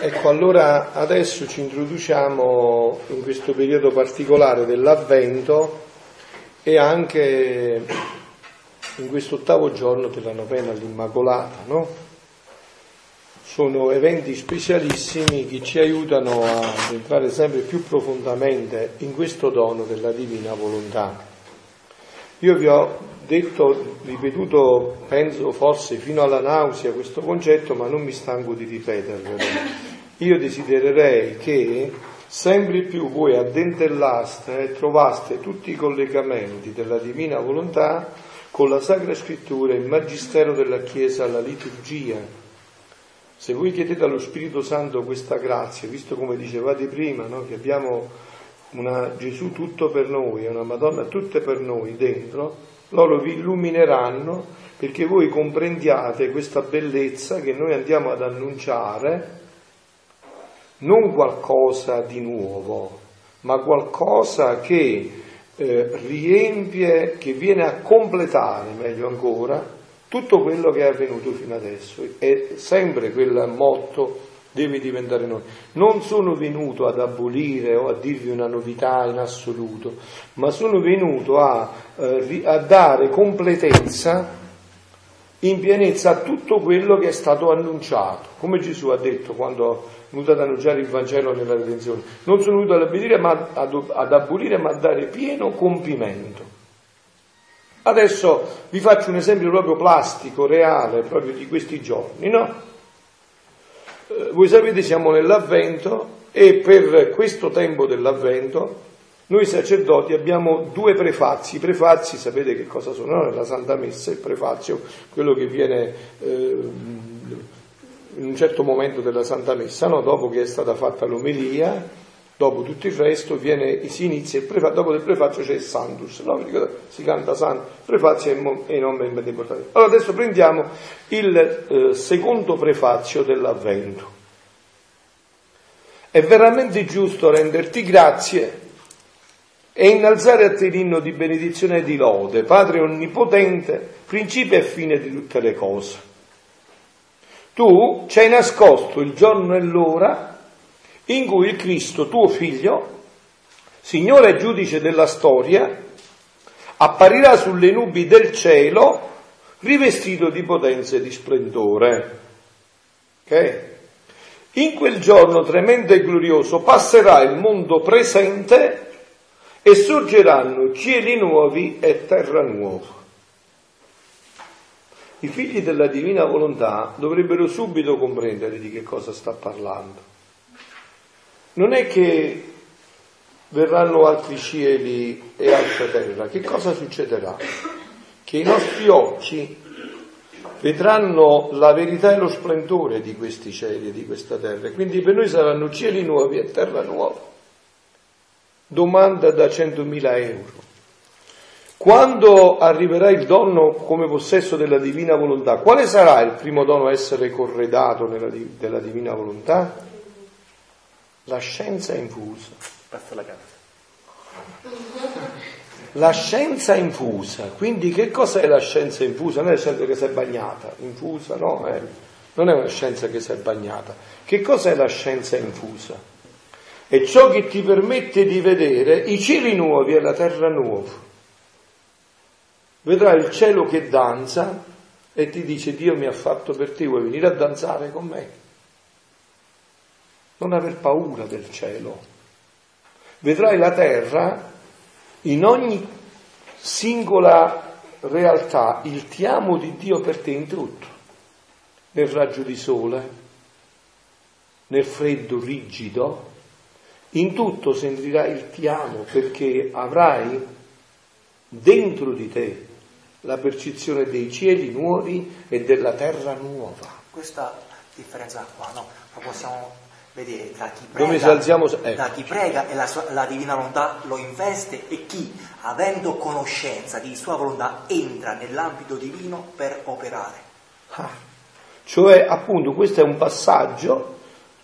Ecco, allora adesso ci introduciamo in questo periodo particolare dell'Avvento e anche in questo ottavo giorno della novena all'Immacolata, no? Sono eventi specialissimi che ci aiutano a entrare sempre più profondamente in questo dono della divina volontà. Io vi ho detto, ripetuto, penso forse fino alla nausea questo concetto, ma non mi stanco di ripetervelo io desidererei che sempre più voi addentellaste e trovaste tutti i collegamenti della divina volontà con la Sacra Scrittura, il Magistero della Chiesa, la liturgia. Se voi chiedete allo Spirito Santo questa grazia, visto come dicevate prima, no, che abbiamo una Gesù tutto per noi e una Madonna tutte per noi dentro, loro vi illumineranno perché voi comprendiate questa bellezza che noi andiamo ad annunciare non qualcosa di nuovo, ma qualcosa che eh, riempie, che viene a completare, meglio ancora, tutto quello che è avvenuto fino adesso. E sempre quel motto deve diventare noi. Non sono venuto ad abolire o a dirvi una novità in assoluto, ma sono venuto a, eh, a dare completezza in pienezza a tutto quello che è stato annunciato, come Gesù ha detto quando è venuto ad annunciare il Vangelo nella redenzione. Non sono venuto ad abolire, ma ad, ad abolire, ma a dare pieno compimento. Adesso vi faccio un esempio proprio plastico, reale, proprio di questi giorni, no? Eh, voi sapete siamo nell'avvento e per questo tempo dell'avvento noi sacerdoti abbiamo due prefazi, i prefazi sapete che cosa sono? No? Nella Santa Messa il prefazio, quello che viene eh, in un certo momento della Santa Messa, no? dopo che è stata fatta l'omelia, dopo tutto il resto viene, si inizia il prefazio, dopo del prefazio c'è il Santus, no? si canta il prefazio è enormemente importante. Allora adesso prendiamo il eh, secondo prefazio dell'Avvento. È veramente giusto renderti grazie e innalzare a te l'inno di benedizione e di lode, Padre Onnipotente, principio e fine di tutte le cose. Tu ci hai nascosto il giorno e l'ora in cui il Cristo, tuo figlio, Signore e giudice della storia, apparirà sulle nubi del cielo rivestito di potenza e di splendore. Okay? In quel giorno tremendo e glorioso passerà il mondo presente e sorgeranno cieli nuovi e terra nuova. I figli della divina volontà dovrebbero subito comprendere di che cosa sta parlando. Non è che verranno altri cieli e altra terra, che cosa succederà? Che i nostri occhi vedranno la verità e lo splendore di questi cieli e di questa terra, quindi per noi saranno cieli nuovi e terra nuova domanda da 100.000 euro. Quando arriverà il dono come possesso della divina volontà, quale sarà il primo dono a essere corredato della divina volontà? La scienza infusa. Basta la casa. La scienza infusa, quindi che cos'è la scienza infusa? Non è la scienza che si è bagnata, infusa no, eh. non è una scienza che si è bagnata. Che cos'è la scienza infusa? è ciò che ti permette di vedere i cieli nuovi e la terra nuova. Vedrai il cielo che danza e ti dice Dio mi ha fatto per te, vuoi venire a danzare con me? Non aver paura del cielo. Vedrai la terra in ogni singola realtà, il ti amo di Dio per te in tutto, nel raggio di sole, nel freddo rigido, in tutto sentirai il ti amo perché avrai dentro di te la percezione dei cieli nuovi e della terra nuova. Questa differenza qua, no? La possiamo vedere da chi prega, alziamo, ecco. da chi prega e la, sua, la, divina volontà lo investe e chi, avendo conoscenza di sua volontà, entra nell'ambito divino per operare. Ah, cioè, appunto, questo è un passaggio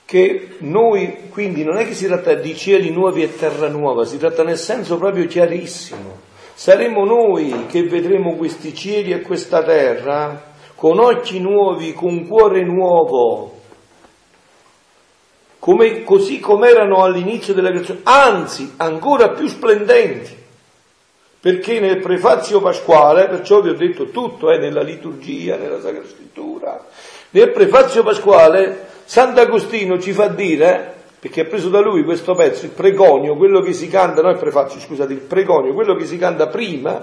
che noi, quindi non è che si tratta di cieli nuovi e terra nuova, si tratta nel senso proprio chiarissimo. Saremo noi che vedremo questi cieli e questa terra con occhi nuovi, con cuore nuovo. Come, così come erano all'inizio della creazione, anzi ancora più splendenti. Perché nel prefazio pasquale, perciò vi ho detto tutto, è eh, nella liturgia, nella Sacra Scrittura, nel prefazio pasquale Sant'Agostino ci fa dire, perché ha preso da lui questo pezzo, il pregonio, quello che si canta, no il prefazio, scusate, il pregonio, quello che si canta prima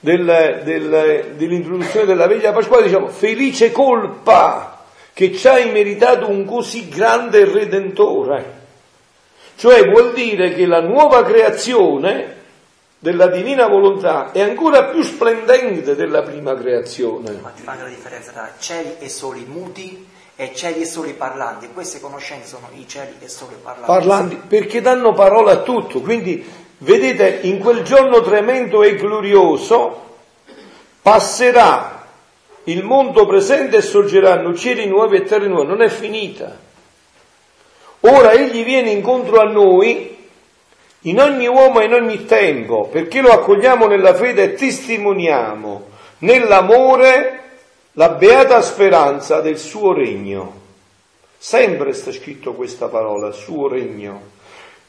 del, del, dell'introduzione della veglia pasquale, diciamo, felice colpa che ci hai meritato un così grande Redentore. Cioè vuol dire che la nuova creazione della divina volontà è ancora più splendente della prima creazione. Ma ti fanno la differenza tra cieli e soli muti e cieli e soli parlanti. Queste conoscenze sono i cieli e soli parlanti. Parlanti, perché danno parola a tutto. Quindi, vedete, in quel giorno tremendo e glorioso passerà il mondo presente e sorgeranno cieli nuovi e terre nuove, non è finita. Ora egli viene incontro a noi in ogni uomo e in ogni tempo, perché lo accogliamo nella fede e testimoniamo nell'amore la beata speranza del suo regno. Sempre sta scritto questa parola, suo regno.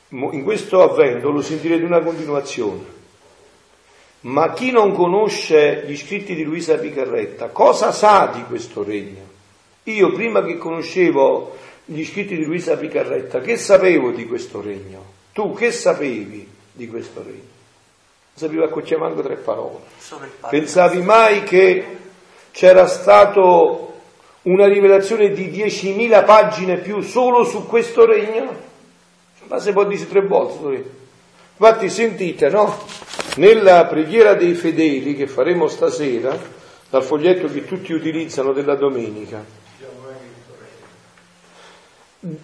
In questo avvento lo sentirete una continuazione. Ma chi non conosce gli scritti di Luisa Picarretta, cosa sa di questo regno? Io prima che conoscevo gli scritti di Luisa Picarretta, che sapevo di questo regno? Tu che sapevi di questo regno? Non sapevo accorciare manco tre parole. Pensavi mai che c'era stato una rivelazione di 10.000 pagine più solo su questo regno? Ma se può dire tre volte. Infatti sentite, no? Nella preghiera dei fedeli che faremo stasera, dal foglietto che tutti utilizzano della domenica,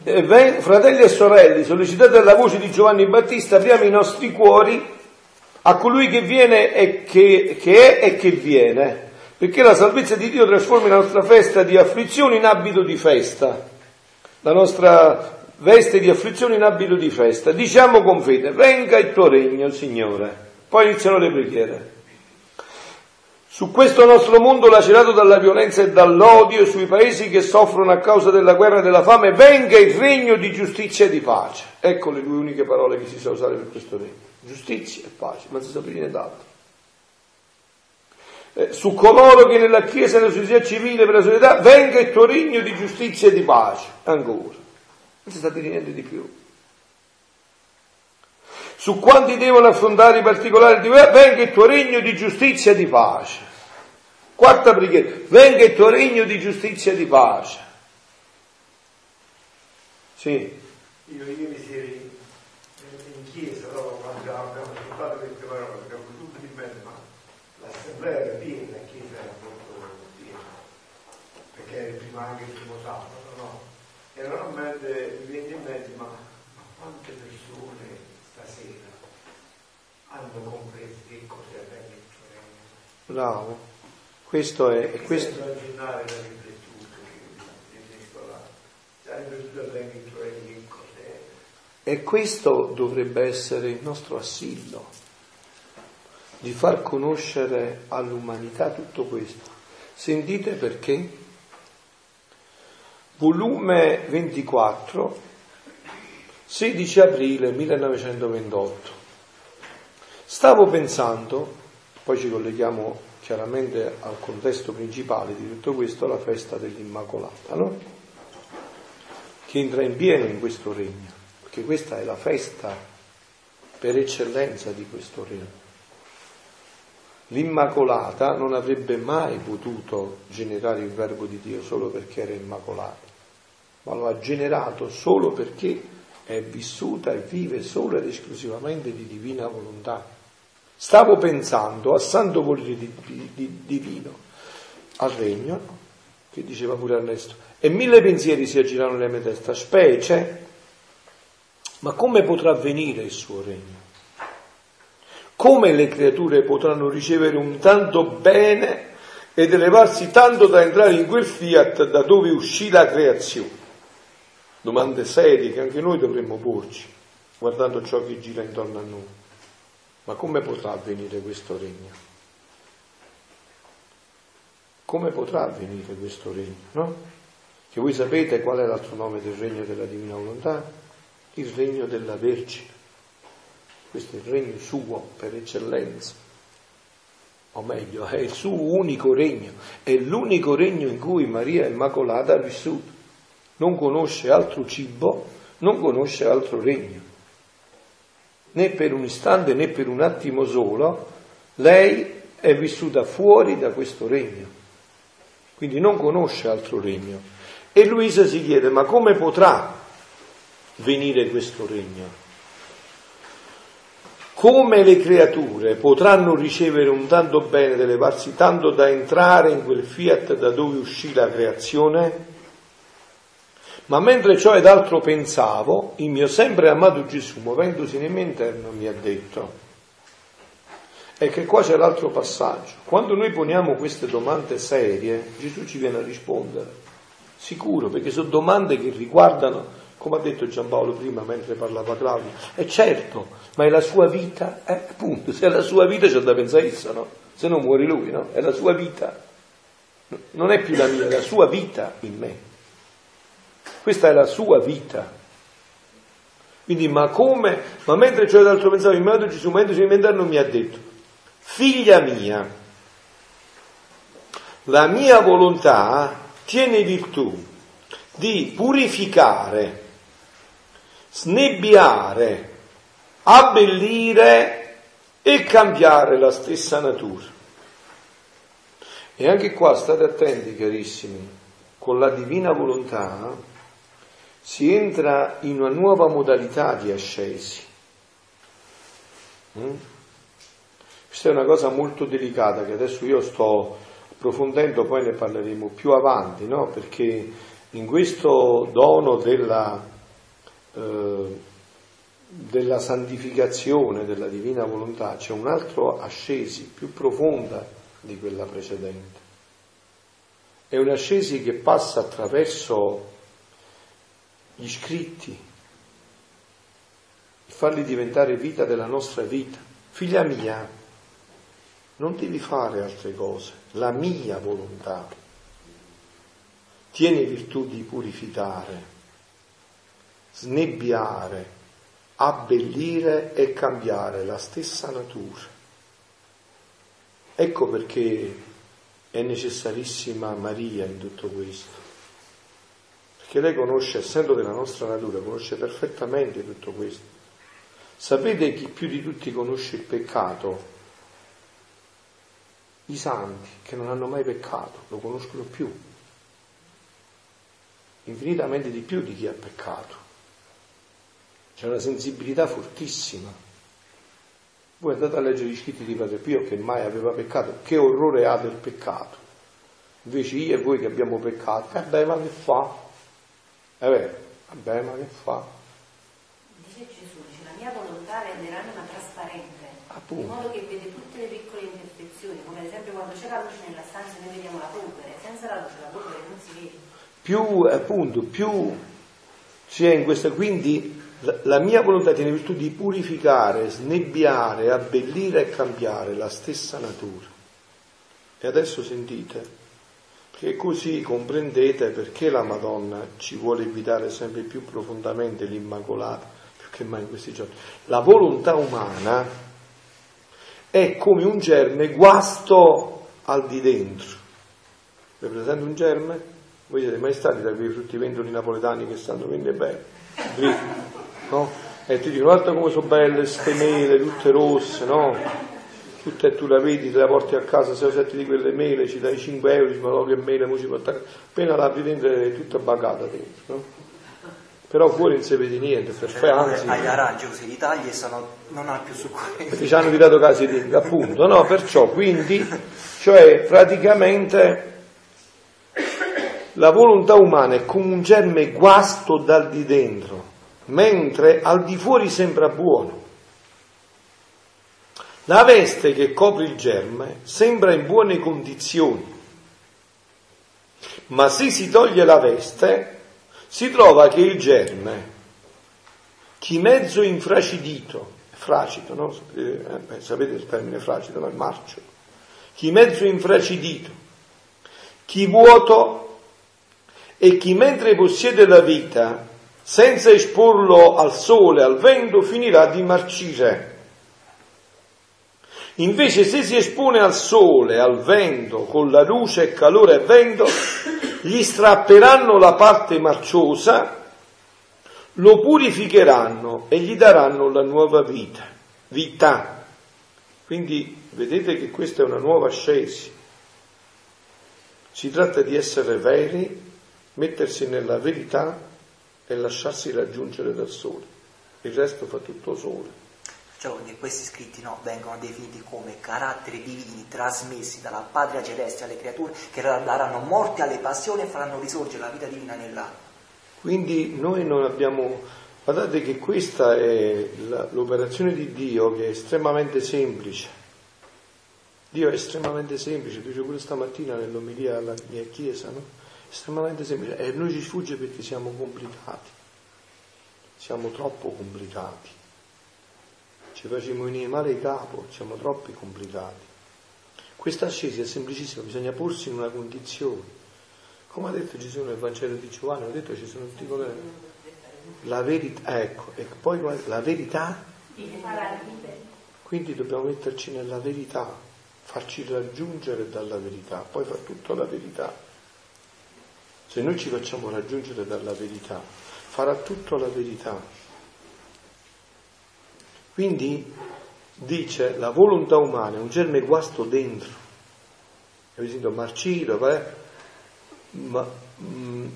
eh, fratelli e sorelle, sollecitate dalla voce di Giovanni Battista, apriamo i nostri cuori a colui che viene e che, che è e che viene, perché la salvezza di Dio trasforma la nostra festa di afflizioni in abito di festa, la nostra veste di afflizioni in abito di festa. Diciamo con fede, venga il tuo regno, Signore. Poi iniziano le preghiere. Su questo nostro mondo lacerato dalla violenza e dall'odio sui paesi che soffrono a causa della guerra e della fame, venga il regno di giustizia e di pace. Ecco le due uniche parole che si sa usare per questo regno. Giustizia e pace, ma non si sa più nient'altro. Eh, su coloro che nella Chiesa e nella società civile per la società, venga il tuo regno di giustizia e di pace. Ancora. Non si sta dire niente di più su quanti devono affrontare i particolari di venga il tuo regno di giustizia e di pace. Quarta preghiera, venga il tuo regno di giustizia e di pace. Sì. Io ieri sera in chiesa, però quando abbiamo ascoltato queste parole, abbiamo tutto di me, ma l'assemblea era piena, la chiesa era molto piena, perché era prima anche il primo sabato, no? E normalmente mi viene in mente, ma, quante persone stasera hanno compreso che cos'è il regno. Bravo, questo è... è questo... immaginare la riflettuta che hai ripetuto il regno che cos'è. E questo dovrebbe essere il nostro assillo, di far conoscere all'umanità tutto questo. Sentite perché? Volume 24, 16 aprile 1928. Stavo pensando, poi ci colleghiamo chiaramente al contesto principale di tutto questo, la festa dell'Immacolata, no? Che entra in pieno in questo regno, perché questa è la festa per eccellenza di questo regno. L'Immacolata non avrebbe mai potuto generare il Verbo di Dio solo perché era Immacolata, ma lo ha generato solo perché è vissuta e vive solo ed esclusivamente di divina volontà. Stavo pensando a santo volere di, di, di, divino, al regno, che diceva pure Ernesto, e mille pensieri si aggirano nella mia testa, specie, ma come potrà venire il suo regno? Come le creature potranno ricevere un tanto bene ed elevarsi tanto da entrare in quel fiat da dove uscì la creazione? Domande serie che anche noi dovremmo porci, guardando ciò che gira intorno a noi. Ma come potrà avvenire questo regno? Come potrà avvenire questo regno? No? Che voi sapete qual è l'altro nome del regno della divina volontà? Il regno della Vergine. Questo è il regno suo per eccellenza. O meglio, è il suo unico regno. È l'unico regno in cui Maria Immacolata ha vissuto. Non conosce altro cibo, non conosce altro regno. Né per un istante né per un attimo solo lei è vissuta fuori da questo regno. Quindi non conosce altro regno. E Luisa si chiede, ma come potrà venire questo regno? Come le creature potranno ricevere un tanto bene ed elevarsi tanto da entrare in quel fiat da dove uscì la creazione? Ma mentre ciò ed altro pensavo, il mio sempre amato Gesù, muovendosi nel mio interno, mi ha detto, è che qua c'è l'altro passaggio. Quando noi poniamo queste domande serie, Gesù ci viene a rispondere. Sicuro, perché sono domande che riguardano, come ha detto Giampaolo prima mentre parlava Claudio, è certo, ma è la sua vita, eh, appunto, se è la sua vita c'è da pensare essa, no? Se non muori lui, no? È la sua vita. Non è più la mia, è la sua vita in me. Questa è la sua vita. Quindi, ma come? Ma mentre c'è d'altro pensavo, in modo Gesù, mentre si non mi ha detto, figlia mia, la mia volontà tiene virtù di purificare, snebbiare, abbellire e cambiare la stessa natura. E anche qua state attenti, carissimi, con la divina volontà si entra in una nuova modalità di ascesi. Mm? Questa è una cosa molto delicata che adesso io sto approfondendo, poi ne parleremo più avanti, no? perché in questo dono della, eh, della santificazione della divina volontà c'è un altro ascesi più profonda di quella precedente. È un ascesi che passa attraverso gli scritti, farli diventare vita della nostra vita. Figlia mia, non devi fare altre cose, la mia volontà. Tieni virtù di purificare, snebbiare, abbellire e cambiare la stessa natura. Ecco perché è necessarissima Maria in tutto questo che lei conosce, essendo della nostra natura, conosce perfettamente tutto questo. Sapete chi più di tutti conosce il peccato? I santi che non hanno mai peccato, lo conoscono più, infinitamente di più di chi ha peccato. C'è una sensibilità fortissima. Voi andate a leggere gli scritti di Padre Pio che mai aveva peccato, che orrore ha del peccato. Invece io e voi che abbiamo peccato, eh beh, ma che fa? È vero, vabbè, ma che fa? Dice Gesù, dice, la mia volontà renderà una trasparente, Appunto. in modo che vede tutte le piccole imperfezioni, come ad esempio quando c'è la luce nella stanza noi vediamo la polvere, senza la luce la polvere non si vede. Più, appunto, più c'è in questa, quindi la mia volontà tiene virtù di purificare, snebbiare, abbellire e cambiare la stessa natura. E adesso sentite, che così comprendete perché la Madonna ci vuole invitare sempre più profondamente l'Immacolata, più che mai in questi giorni. La volontà umana è come un germe guasto al di dentro. Vi presente un germe? Voi siete mai stati da quei fruttivendoli napoletani che stanno quindi bene? No? E ti dicono, guarda come sono belle queste mele, tutte rosse, no? Tutte e tu la vedi, te la porti a casa, 6 o 7 di quelle mele, ci dai 5 euro, ma no, che mele, mo ci porta... appena la apri dentro è tutta bagata dentro, no? Però fuori non si vede niente, perfetto, anzi... Agli aranci così li tagli e sono, non ha più succulenti. Perché ci hanno tirato casi di appunto, no? Perciò, quindi, cioè praticamente la volontà umana è come un germe guasto dal di dentro, mentre al di fuori sembra buono. La veste che copre il germe sembra in buone condizioni, ma se si toglie la veste si trova che il germe, chi mezzo infracidito, fracido, no? Eh, beh, sapete il termine fracido, no? il marcio, chi mezzo infracidito, chi vuoto E chi mentre possiede la vita, senza esporlo al sole, al vento, finirà di marcire. Invece se si espone al sole, al vento, con la luce, calore e vento, gli strapperanno la parte marciosa, lo purificheranno e gli daranno la nuova vita, vita. Quindi vedete che questa è una nuova ascesi. Si tratta di essere veri, mettersi nella verità e lasciarsi raggiungere dal sole. Il resto fa tutto sole. Cioè questi scritti no, vengono definiti come caratteri divini trasmessi dalla Patria Celeste alle creature che daranno morte alle passioni e faranno risorgere la vita divina nell'anima. Quindi noi non abbiamo... Guardate che questa è l'operazione di Dio che è estremamente semplice. Dio è estremamente semplice, dice pure stamattina nell'omelia alla mia chiesa, no? Estremamente semplice. E noi ci sfugge perché siamo complicati. Siamo troppo complicati ci facciamo venire male il capo, siamo troppo complicati. Questa ascesi è semplicissima, bisogna porsi in una condizione. Come ha detto Gesù nel Vangelo di Giovanni, ha detto ci sono tutti coloro. La verità, ecco, e poi la verità. Quindi dobbiamo metterci nella verità, farci raggiungere dalla verità, poi fa tutto la verità. Se noi ci facciamo raggiungere dalla verità, farà tutto la verità. Quindi dice la volontà umana è un germe guasto dentro. Avete sentito marcito, ma, mm,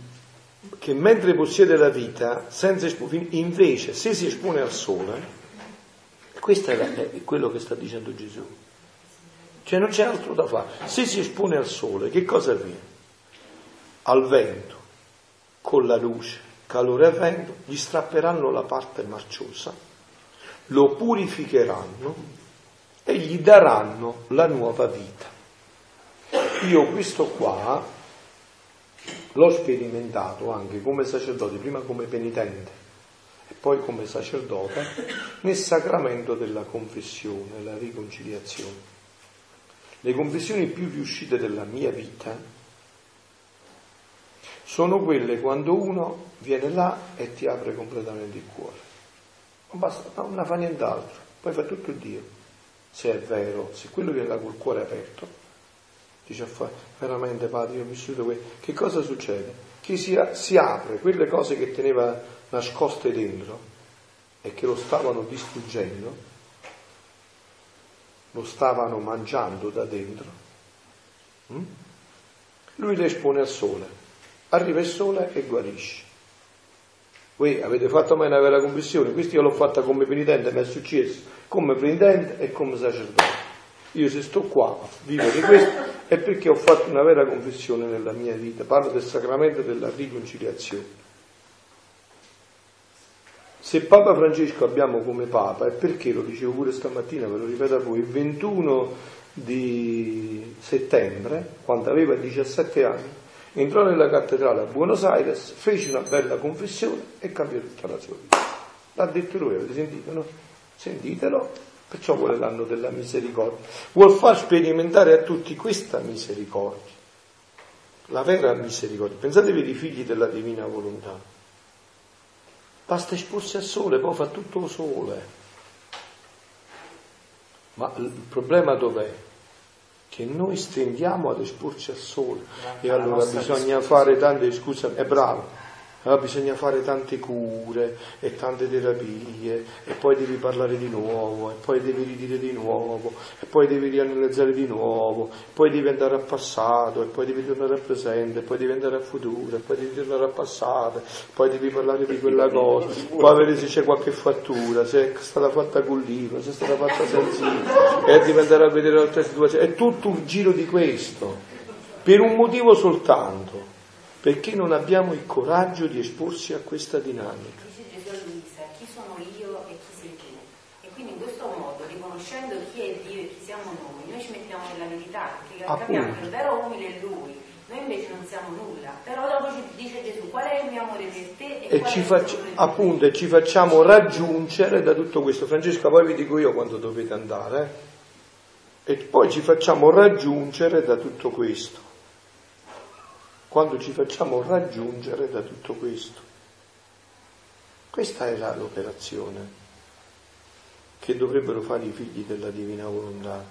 che mentre possiede la vita, espone, invece se si espone al sole, questo è, è quello che sta dicendo Gesù. Cioè non c'è altro da fare. Se si espone al sole, che cosa avviene? Al vento, con la luce, calore e vento, gli strapperanno la parte marciosa lo purificheranno e gli daranno la nuova vita. Io questo qua l'ho sperimentato anche come sacerdote, prima come penitente e poi come sacerdote, nel sacramento della confessione, la riconciliazione. Le confessioni più riuscite della mia vita sono quelle quando uno viene là e ti apre completamente il cuore non basta, non fa nient'altro, poi fa tutto Dio, se è vero, se quello viene là col cuore aperto, dice veramente padre, io ho vissuto questo, che cosa succede? Che si, si apre quelle cose che teneva nascoste dentro e che lo stavano distruggendo, lo stavano mangiando da dentro, hm? lui le espone al sole, arriva il sole e guarisce. Voi avete fatto mai una vera confessione? Questo io l'ho fatta come penitente, mi è successo come penitente e come sacerdote. Io se sto qua a vivere questo è perché ho fatto una vera confessione nella mia vita. Parlo del sacramento della riconciliazione. Se Papa Francesco abbiamo come Papa, è perché, lo dicevo pure stamattina, ve lo ripeto a voi, il 21 di settembre, quando aveva 17 anni, entrò nella cattedrale a Buenos Aires, fece una bella confessione e cambiò tutta la sua vita. L'ha detto lui, avete sentito, no? Sentitelo, perciò vuole l'anno della misericordia. Vuol far sperimentare a tutti questa misericordia, la vera misericordia. Pensatevi ai figli della divina volontà. Basta esporsi al sole, poi fa tutto sole. Ma il problema dov'è? Che noi stendiamo ad esporci al sole. E allora bisogna fare tante, scusami, è bravo, allora bisogna fare tante cure e tante terapie e poi devi parlare di nuovo e poi devi ridire di nuovo e poi devi rianalizzare di nuovo poi devi andare al passato e poi devi tornare al presente e poi devi andare al futuro e poi devi tornare al passato poi devi parlare di quella cosa. Poi vedere se c'è qualche fattura se è stata fatta con l'IVA se è stata fatta senza e devi andare a vedere altre situazioni è tutto un giro di questo per un motivo soltanto perché non abbiamo il coraggio di esporsi a questa dinamica. Dice Gesù a Luisa, chi sono io e chi sei tu? E quindi in questo modo, riconoscendo chi è Dio e chi siamo noi, noi ci mettiamo nella verità, perché capiamo che il vero umile è Lui, noi invece non siamo nulla, però dopo ci dice Gesù qual è il mio amore per te e, e ci faccio, appunto e ci facciamo raggiungere da tutto questo. Francesca, poi vi dico io quando dovete andare, eh? e poi ci facciamo raggiungere da tutto questo. Quando ci facciamo raggiungere da tutto questo. Questa è la, l'operazione che dovrebbero fare i figli della divina volontà.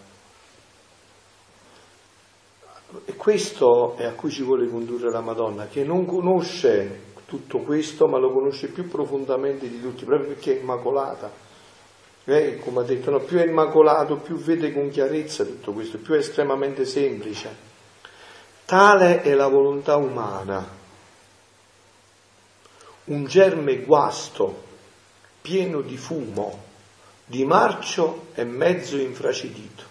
E questo è a cui ci vuole condurre la Madonna, che non conosce tutto questo, ma lo conosce più profondamente di tutti, proprio perché è immacolata. Eh, come ha detto, no, più è immacolato, più vede con chiarezza tutto questo, più è estremamente semplice. Tale è la volontà umana, un germe guasto, pieno di fumo, di marcio e mezzo infracidito.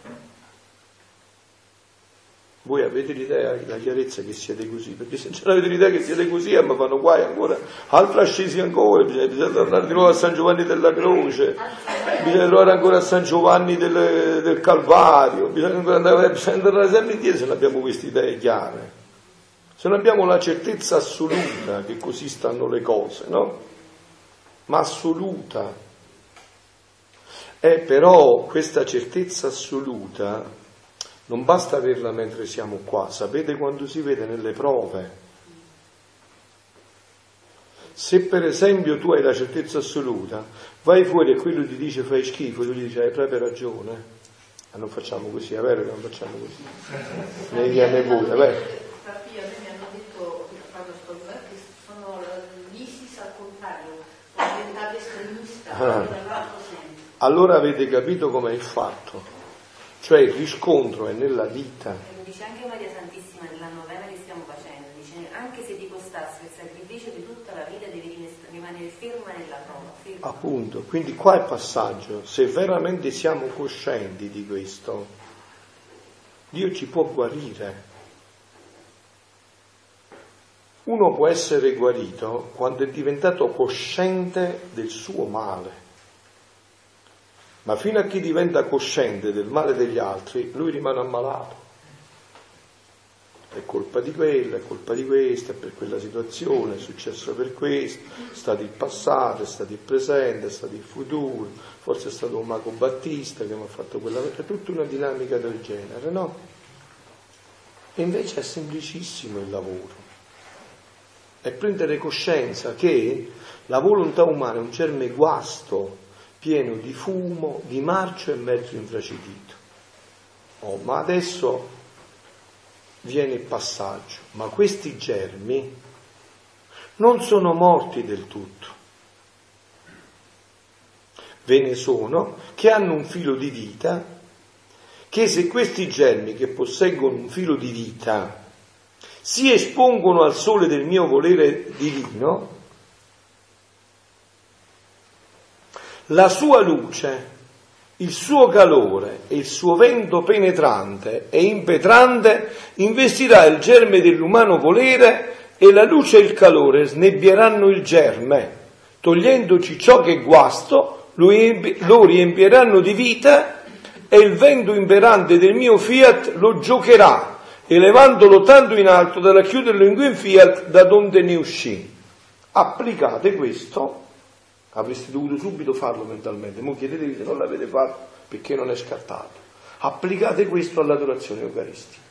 Voi avete l'idea, la chiarezza che siete così, perché se non avete l'idea che siete così, eh, ma fanno guai ancora, altri ascesi ancora, bisogna, bisogna, tornare di nuovo a San Giovanni della Croce, bisogna tornare ancora a San Giovanni del, del Calvario, bisogna andare, bisogna andare sempre indietro se non abbiamo queste idee chiare, se non abbiamo la certezza assoluta che così stanno le cose, no? Ma assoluta. E però questa certezza assoluta non basta averla mentre siamo qua, sapete quando si vede nelle prove. Se per esempio tu hai la certezza assoluta, vai fuori e quello ti dice fai schifo, tu gli dici hai proprio ragione. Ma non facciamo così, è vero che non facciamo così. Negli anni pure, è vero. ah. Allora avete capito come è fatto cioè il riscontro è nella vita. Lo dice anche Maria Santissima nella novena che stiamo facendo, dice anche se ti costasse il sacrificio di tutta la vita devi rimanere ferma nella prova. Ferma. Appunto, quindi qua è il passaggio, se veramente siamo coscienti di questo, Dio ci può guarire. Uno può essere guarito quando è diventato cosciente del suo male. Ma fino a chi diventa cosciente del male degli altri, lui rimane ammalato. È colpa di quello, è colpa di questo, è per quella situazione, è successo per questo, è stato il passato, è stato il presente, è stato il futuro, forse è stato un mago battista che mi ha fatto quella... È tutta una dinamica del genere, no? E invece è semplicissimo il lavoro. È prendere coscienza che la volontà umana è un germe guasto pieno di fumo, di marcio e mezzo infracidito. Oh, ma adesso viene il passaggio, ma questi germi non sono morti del tutto. Ve ne sono che hanno un filo di vita, che se questi germi che posseggono un filo di vita si espongono al sole del mio volere divino, la sua luce, il suo calore e il suo vento penetrante e impetrante investirà il germe dell'umano volere e la luce e il calore snebbieranno il germe, togliendoci ciò che è guasto, lo riempieranno di vita e il vento imperante del mio fiat lo giocherà, elevandolo tanto in alto da racchiuderlo in quel fiat da donde ne uscì. Applicate questo Avreste dovuto subito farlo mentalmente, ma chiedetevi se non l'avete fatto perché non è scartato. Applicate questo all'adorazione eucaristica.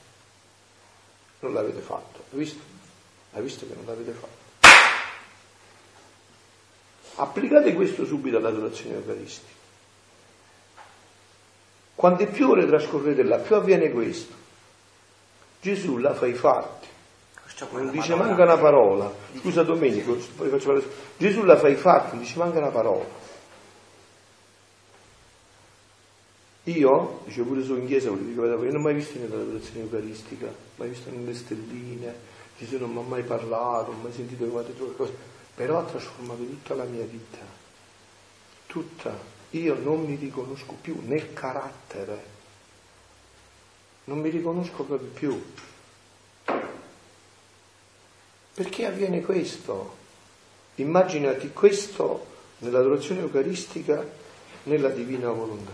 Non l'avete fatto, hai visto? Hai visto che non l'avete fatto? Applicate questo subito all'adorazione eucaristica. Quante più ore trascorrete là, più avviene questo. Gesù la fa i fatti non dice manca una parola. Scusa Domenico, poi faccio parlare. Gesù la fa i fatti, dice manca una parola. Io, dice pure su in chiesa, io non ho mai visto nella adorazione eucaristica, mai visto nelle stelline, Gesù non mi ha mai parlato, non ho mai sentito qualcosa, però ha trasformato tutta la mia vita, tutta. Io non mi riconosco più nel carattere, non mi riconosco proprio più. Perché avviene questo? Immaginati questo nell'adorazione eucaristica, nella divina volontà.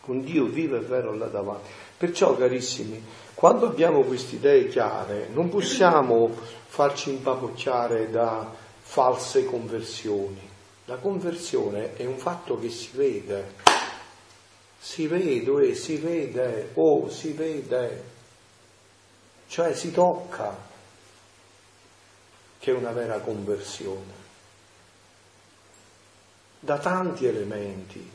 Con Dio vivo e vero là davanti. Perciò, carissimi, quando abbiamo queste idee chiare, non possiamo farci impapocchiare da false conversioni. La conversione è un fatto che si vede. Si vede, si vede, oh, si vede. Cioè si tocca che è una vera conversione. Da tanti elementi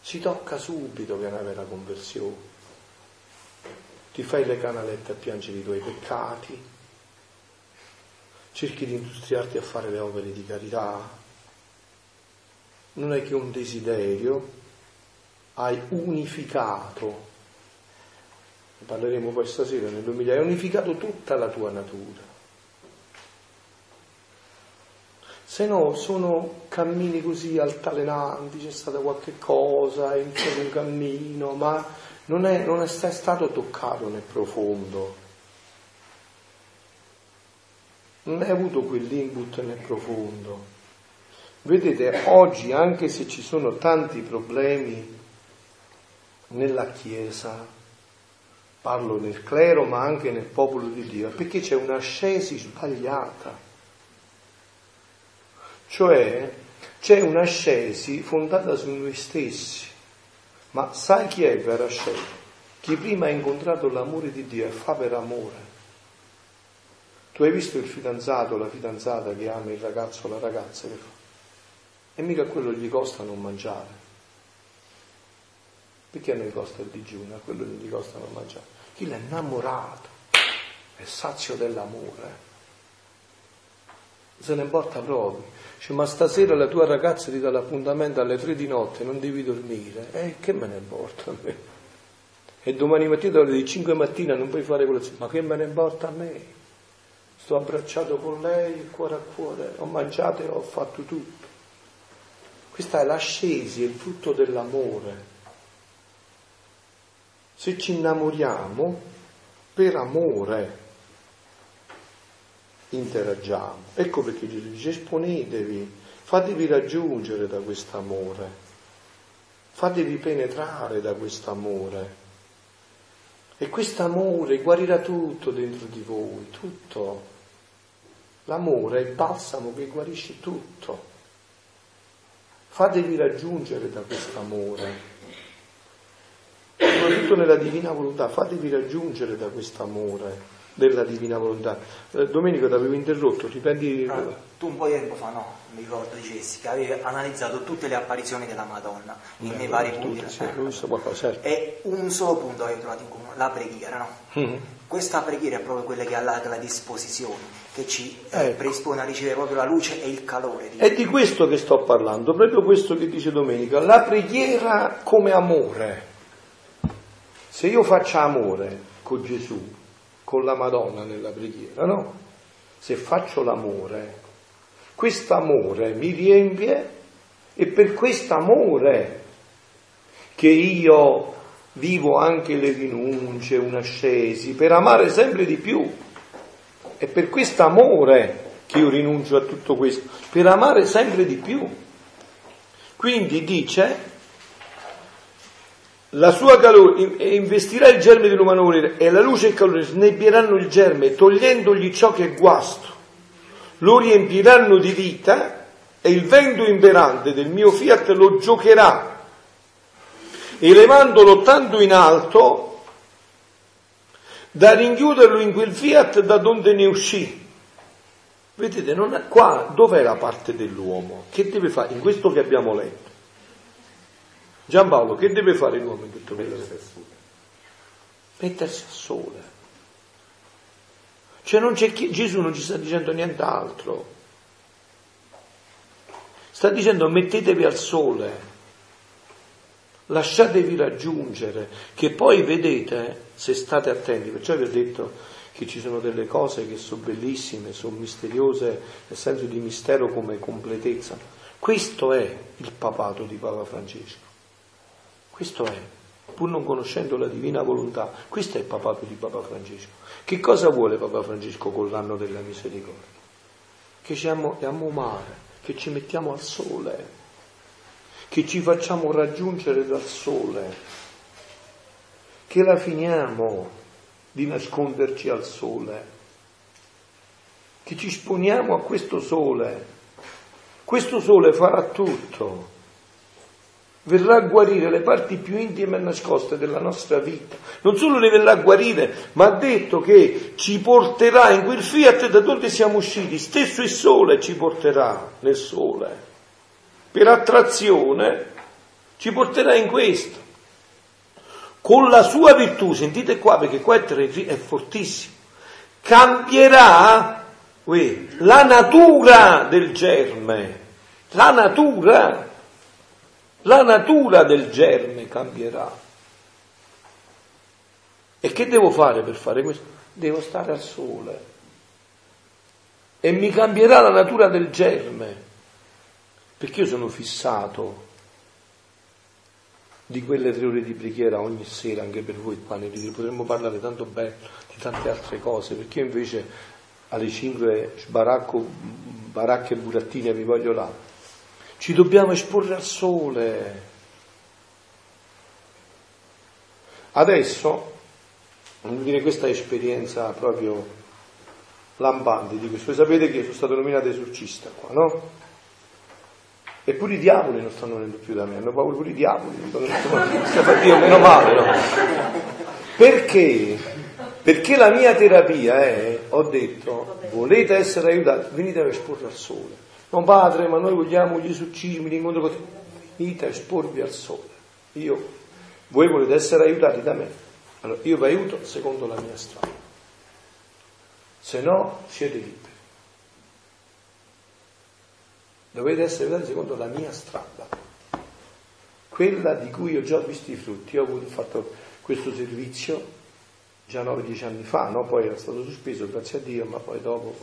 si tocca subito che è una vera conversione. Ti fai le canalette a piangere i tuoi peccati, cerchi di industriarti a fare le opere di carità, non è che un desiderio, hai unificato, ne parleremo poi stasera nell'umilia, hai unificato tutta la tua natura. Se no sono cammini così altalenanti, c'è stata qualche cosa, è un cammino, ma non è, non è stato toccato nel profondo. Non hai avuto quell'input nel profondo. Vedete, oggi anche se ci sono tanti problemi nella Chiesa, parlo nel clero ma anche nel popolo di Dio, perché c'è un'ascesi sbagliata. Cioè c'è un'ascesi fondata su noi stessi. Ma sai chi è il vero ascesi? Chi prima ha incontrato l'amore di Dio e fa per amore. Tu hai visto il fidanzato la fidanzata che ama il ragazzo o la ragazza che fa? E mica quello gli costa non mangiare. Perché a noi costa il digiuno? A quello gli costa non mangiare. Chi l'ha innamorato è sazio dell'amore. Se ne importa proprio. Dice, ma stasera la tua ragazza ti dà l'appuntamento alle tre di notte, non devi dormire. Eh, che me ne importa a me? E domani mattina alle 5 mattina non puoi fare colazione. Ma che me ne importa a me? Sto abbracciato con lei, cuore a cuore, ho mangiato e ho fatto tutto. Questa è l'ascesi, il frutto dell'amore. Se ci innamoriamo, per amore interagiamo. Ecco perché Gesù dice esponetevi, fatevi raggiungere da quest'amore, fatevi penetrare da quest'amore. E quest'amore guarirà tutto dentro di voi, tutto. L'amore è il balsamo che guarisce tutto. Fatevi raggiungere da questo soprattutto nella divina volontà, fatevi raggiungere da questo amore della divina volontà. Eh, Domenico ti avevo interrotto, riprendi... Ah, tu un po' di tempo fa, no, mi ricordo di Jessica, avevi analizzato tutte le apparizioni della Madonna eh, nei vari punti. Sì, qualcosa, certo. E un solo punto avevo trovato in comune, la preghiera, no? Mm-hmm. Questa preghiera è proprio quella che ha la, la disposizione che ci eh, ecco. predispone a ricevere proprio la luce e il calore. Di... È di questo che sto parlando, proprio questo che dice Domenica, la preghiera come amore. Se io faccio amore con Gesù, con la Madonna nella preghiera, no? Se faccio l'amore, questo amore mi riempie e per questo amore che io vivo anche le rinunce, un'ascesi, per amare sempre di più. È per questo amore che io rinuncio a tutto questo, per amare sempre di più. Quindi dice, la sua calore investirà il germe dell'umano volere e la luce e il calore snebbieranno il germe, togliendogli ciò che è guasto, lo riempiranno di vita e il vento imperante del mio fiat lo giocherà, elevandolo tanto in alto da rinchiuderlo in quel fiat da donde ne uscì. Vedete, non è, qua dov'è la parte dell'uomo? Che deve fare in questo che abbiamo letto? Giampaolo, che deve fare l'uomo in tutto questo? Mettersi al sole. Cioè non c'è chi, Gesù non ci sta dicendo nient'altro. Sta dicendo mettetevi al sole lasciatevi raggiungere, che poi vedete, se state attenti, perciò vi ho detto che ci sono delle cose che sono bellissime, sono misteriose nel senso di mistero come completezza. Questo è il papato di Papa Francesco. Questo è, pur non conoscendo la divina volontà, questo è il papato di Papa Francesco. Che cosa vuole Papa Francesco con l'anno della misericordia? Che ci amiamo male, che ci mettiamo al sole, che ci facciamo raggiungere dal sole, che la finiamo di nasconderci al sole, che ci esponiamo a questo sole. Questo sole farà tutto. Verrà a guarire le parti più intime e nascoste della nostra vita. Non solo le verrà a guarire, ma ha detto che ci porterà in quel fiat da dove siamo usciti, stesso il sole ci porterà nel sole. Per attrazione ci porterà in questo. Con la sua virtù, sentite qua perché qua è, fortissimo, cambierà uè, la natura del germe, la natura la natura del germe cambierà. E che devo fare per fare questo? Devo stare al sole. E mi cambierà la natura del germe. Perché io sono fissato di quelle tre ore di preghiera ogni sera, anche per voi qua libri. Potremmo parlare tanto bene di tante altre cose, perché io invece alle 5 sbaracco baracche e burattine vi voglio là ci dobbiamo esporre al sole. Adesso, voglio dire, questa esperienza proprio lampante di questo. Voi sapete che io sono stato nominato esorcista qua, no? Eppure i diavoli non stanno venendo più da me, hanno paura pure i diavoli. Dio, meno male, no? Perché? Perché la mia terapia è, ho detto, volete essere aiutati, venite a esporre al sole. Non padre, ma noi vogliamo gli esorcismi, l'incontro con te. Venite a esporvi al sole. Io, voi volete essere aiutati da me. Allora io vi aiuto secondo la mia strada. Se no, siete liberi. Dovete essere aiutati secondo la mia strada. Quella di cui ho già visto i frutti. Io ho fatto questo servizio già 9-10 anni fa, no? poi era stato sospeso, grazie a Dio, ma poi dopo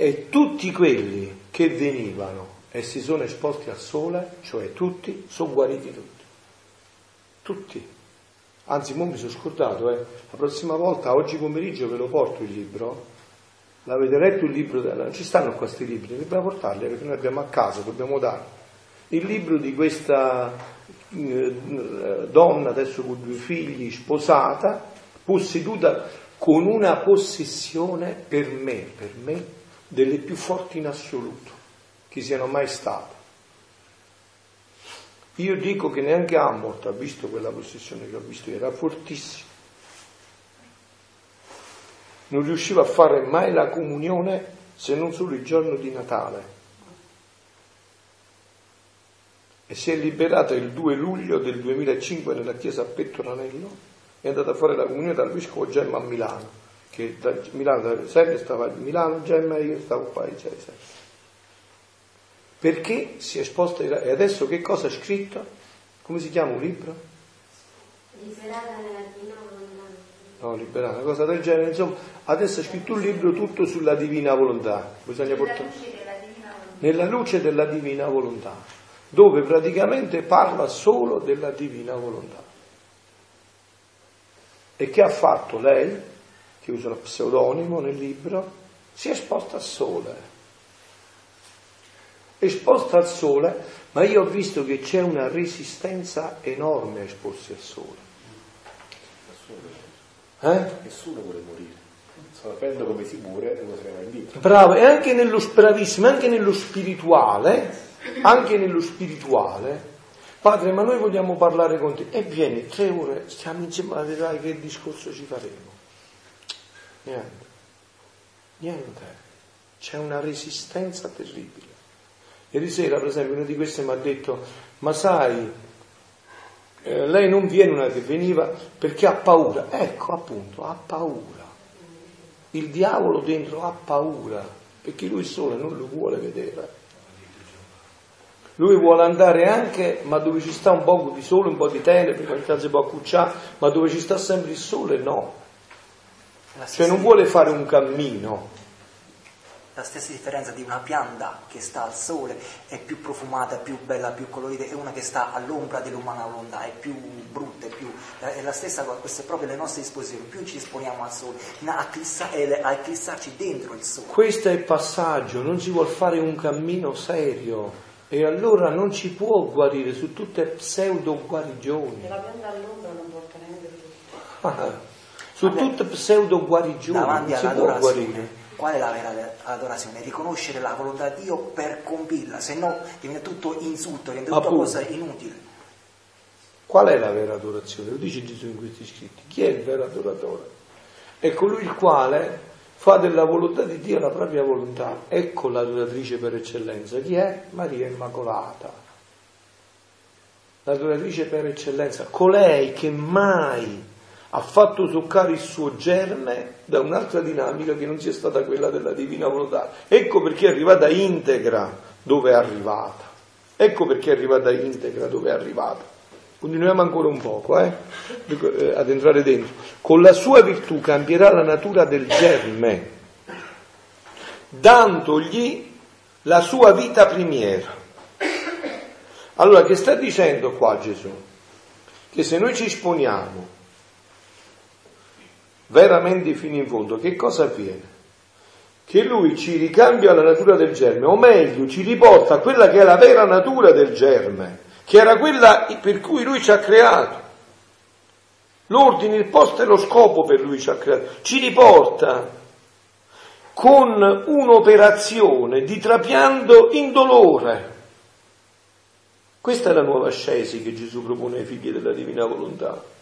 e tutti quelli che venivano e si sono esposti al sole, cioè tutti, sono guariti tutti. Tutti. Anzi, mo mi sono scordato, eh. la prossima volta, oggi pomeriggio ve lo porto il libro, l'avete letto il libro, non ci stanno questi libri, dobbiamo portarli perché noi abbiamo a casa, dobbiamo dare. Il libro di questa eh, donna, adesso con due figli, sposata, posseduta con una possessione per me, per me delle più forti in assoluto che siano mai state. Io dico che neanche Ammort ha visto quella possessione che ho visto, era fortissima. Non riusciva a fare mai la comunione se non solo il giorno di Natale. E si è liberata il 2 luglio del 2005 nella chiesa a Pettoranello è andata a fare la comunione dal vescovo Gemma a Milano che da Milano, da Sergio stava a Milano, Gemma e io stavo qua in Cesare. Perché si è esposta e adesso che cosa ha scritto? Come si chiama un libro? Liberata nella divina volontà. No, liberata, una cosa del genere, insomma, adesso ha scritto un libro tutto sulla divina volontà. Bisogna portare... Nella luce della divina volontà, dove praticamente parla solo della divina volontà. E che ha fatto lei? Che usa lo pseudonimo nel libro, si è esposta al sole. Esposta al sole, ma io ho visto che c'è una resistenza enorme a esporsi al sole. Eh? Nessuno vuole morire. Sapendo come si muore, lo sarà in vita. Bravo, e anche nello, bravissimo, anche nello spirituale, anche nello spirituale, Padre, ma noi vogliamo parlare con te. E vieni, tre ore, stiamo insieme, vedrai che discorso ci faremo. Niente. Niente. C'è una resistenza terribile. Ieri sera, per esempio, uno di questi mi ha detto, ma sai, eh, lei non viene una che veniva perché ha paura. Ecco, appunto, ha paura. Il diavolo dentro ha paura, perché lui il sole non lo vuole vedere. Lui vuole andare anche, ma dove ci sta un po' di sole, un po' di tenebre, si può accucciare, ma dove ci sta sempre il sole no. Cioè non vuole fare un cammino. La stessa differenza di una pianta che sta al sole è più profumata, più bella, più colorita, e una che sta all'ombra dell'umana volontà, è più brutta, è, più, è la stessa cosa, queste sono proprio le nostre disposizioni, più ci esponiamo al sole, a, eclissa, a eclissarci dentro il sole. Questo è il passaggio, non si vuole fare un cammino serio. E allora non ci può guarire su tutte pseudo guarigioni. La pianta all'ombra non porta niente su tutte pseudo guarigioni, davanti si può guarire. Qual è la vera adorazione? Riconoscere la volontà di Dio per compirla, se no diventa tutto insulto, diventa tutto cosa inutile. Qual è la vera adorazione? Lo dice Gesù in questi scritti. Chi è il vero adoratore? È colui il quale fa della volontà di Dio la propria volontà. Ecco l'adoratrice per eccellenza. Chi è? Maria Immacolata. L'adoratrice per eccellenza, colei che mai ha fatto toccare il suo germe da un'altra dinamica che non sia stata quella della divina volontà. Ecco perché è arrivata integra dove è arrivata. Ecco perché è arrivata integra dove è arrivata. Continuiamo ancora un poco eh, eh ad entrare dentro. Con la sua virtù cambierà la natura del germe, dandogli la sua vita primiera. Allora, che sta dicendo qua Gesù? Che se noi ci esponiamo veramente fino in fondo, che cosa avviene? Che lui ci ricambia la natura del germe, o meglio, ci riporta a quella che è la vera natura del germe, che era quella per cui lui ci ha creato. L'ordine, il posto e lo scopo per lui ci ha creato. Ci riporta con un'operazione di trapianto indolore. Questa è la nuova ascesi che Gesù propone ai figli della divina volontà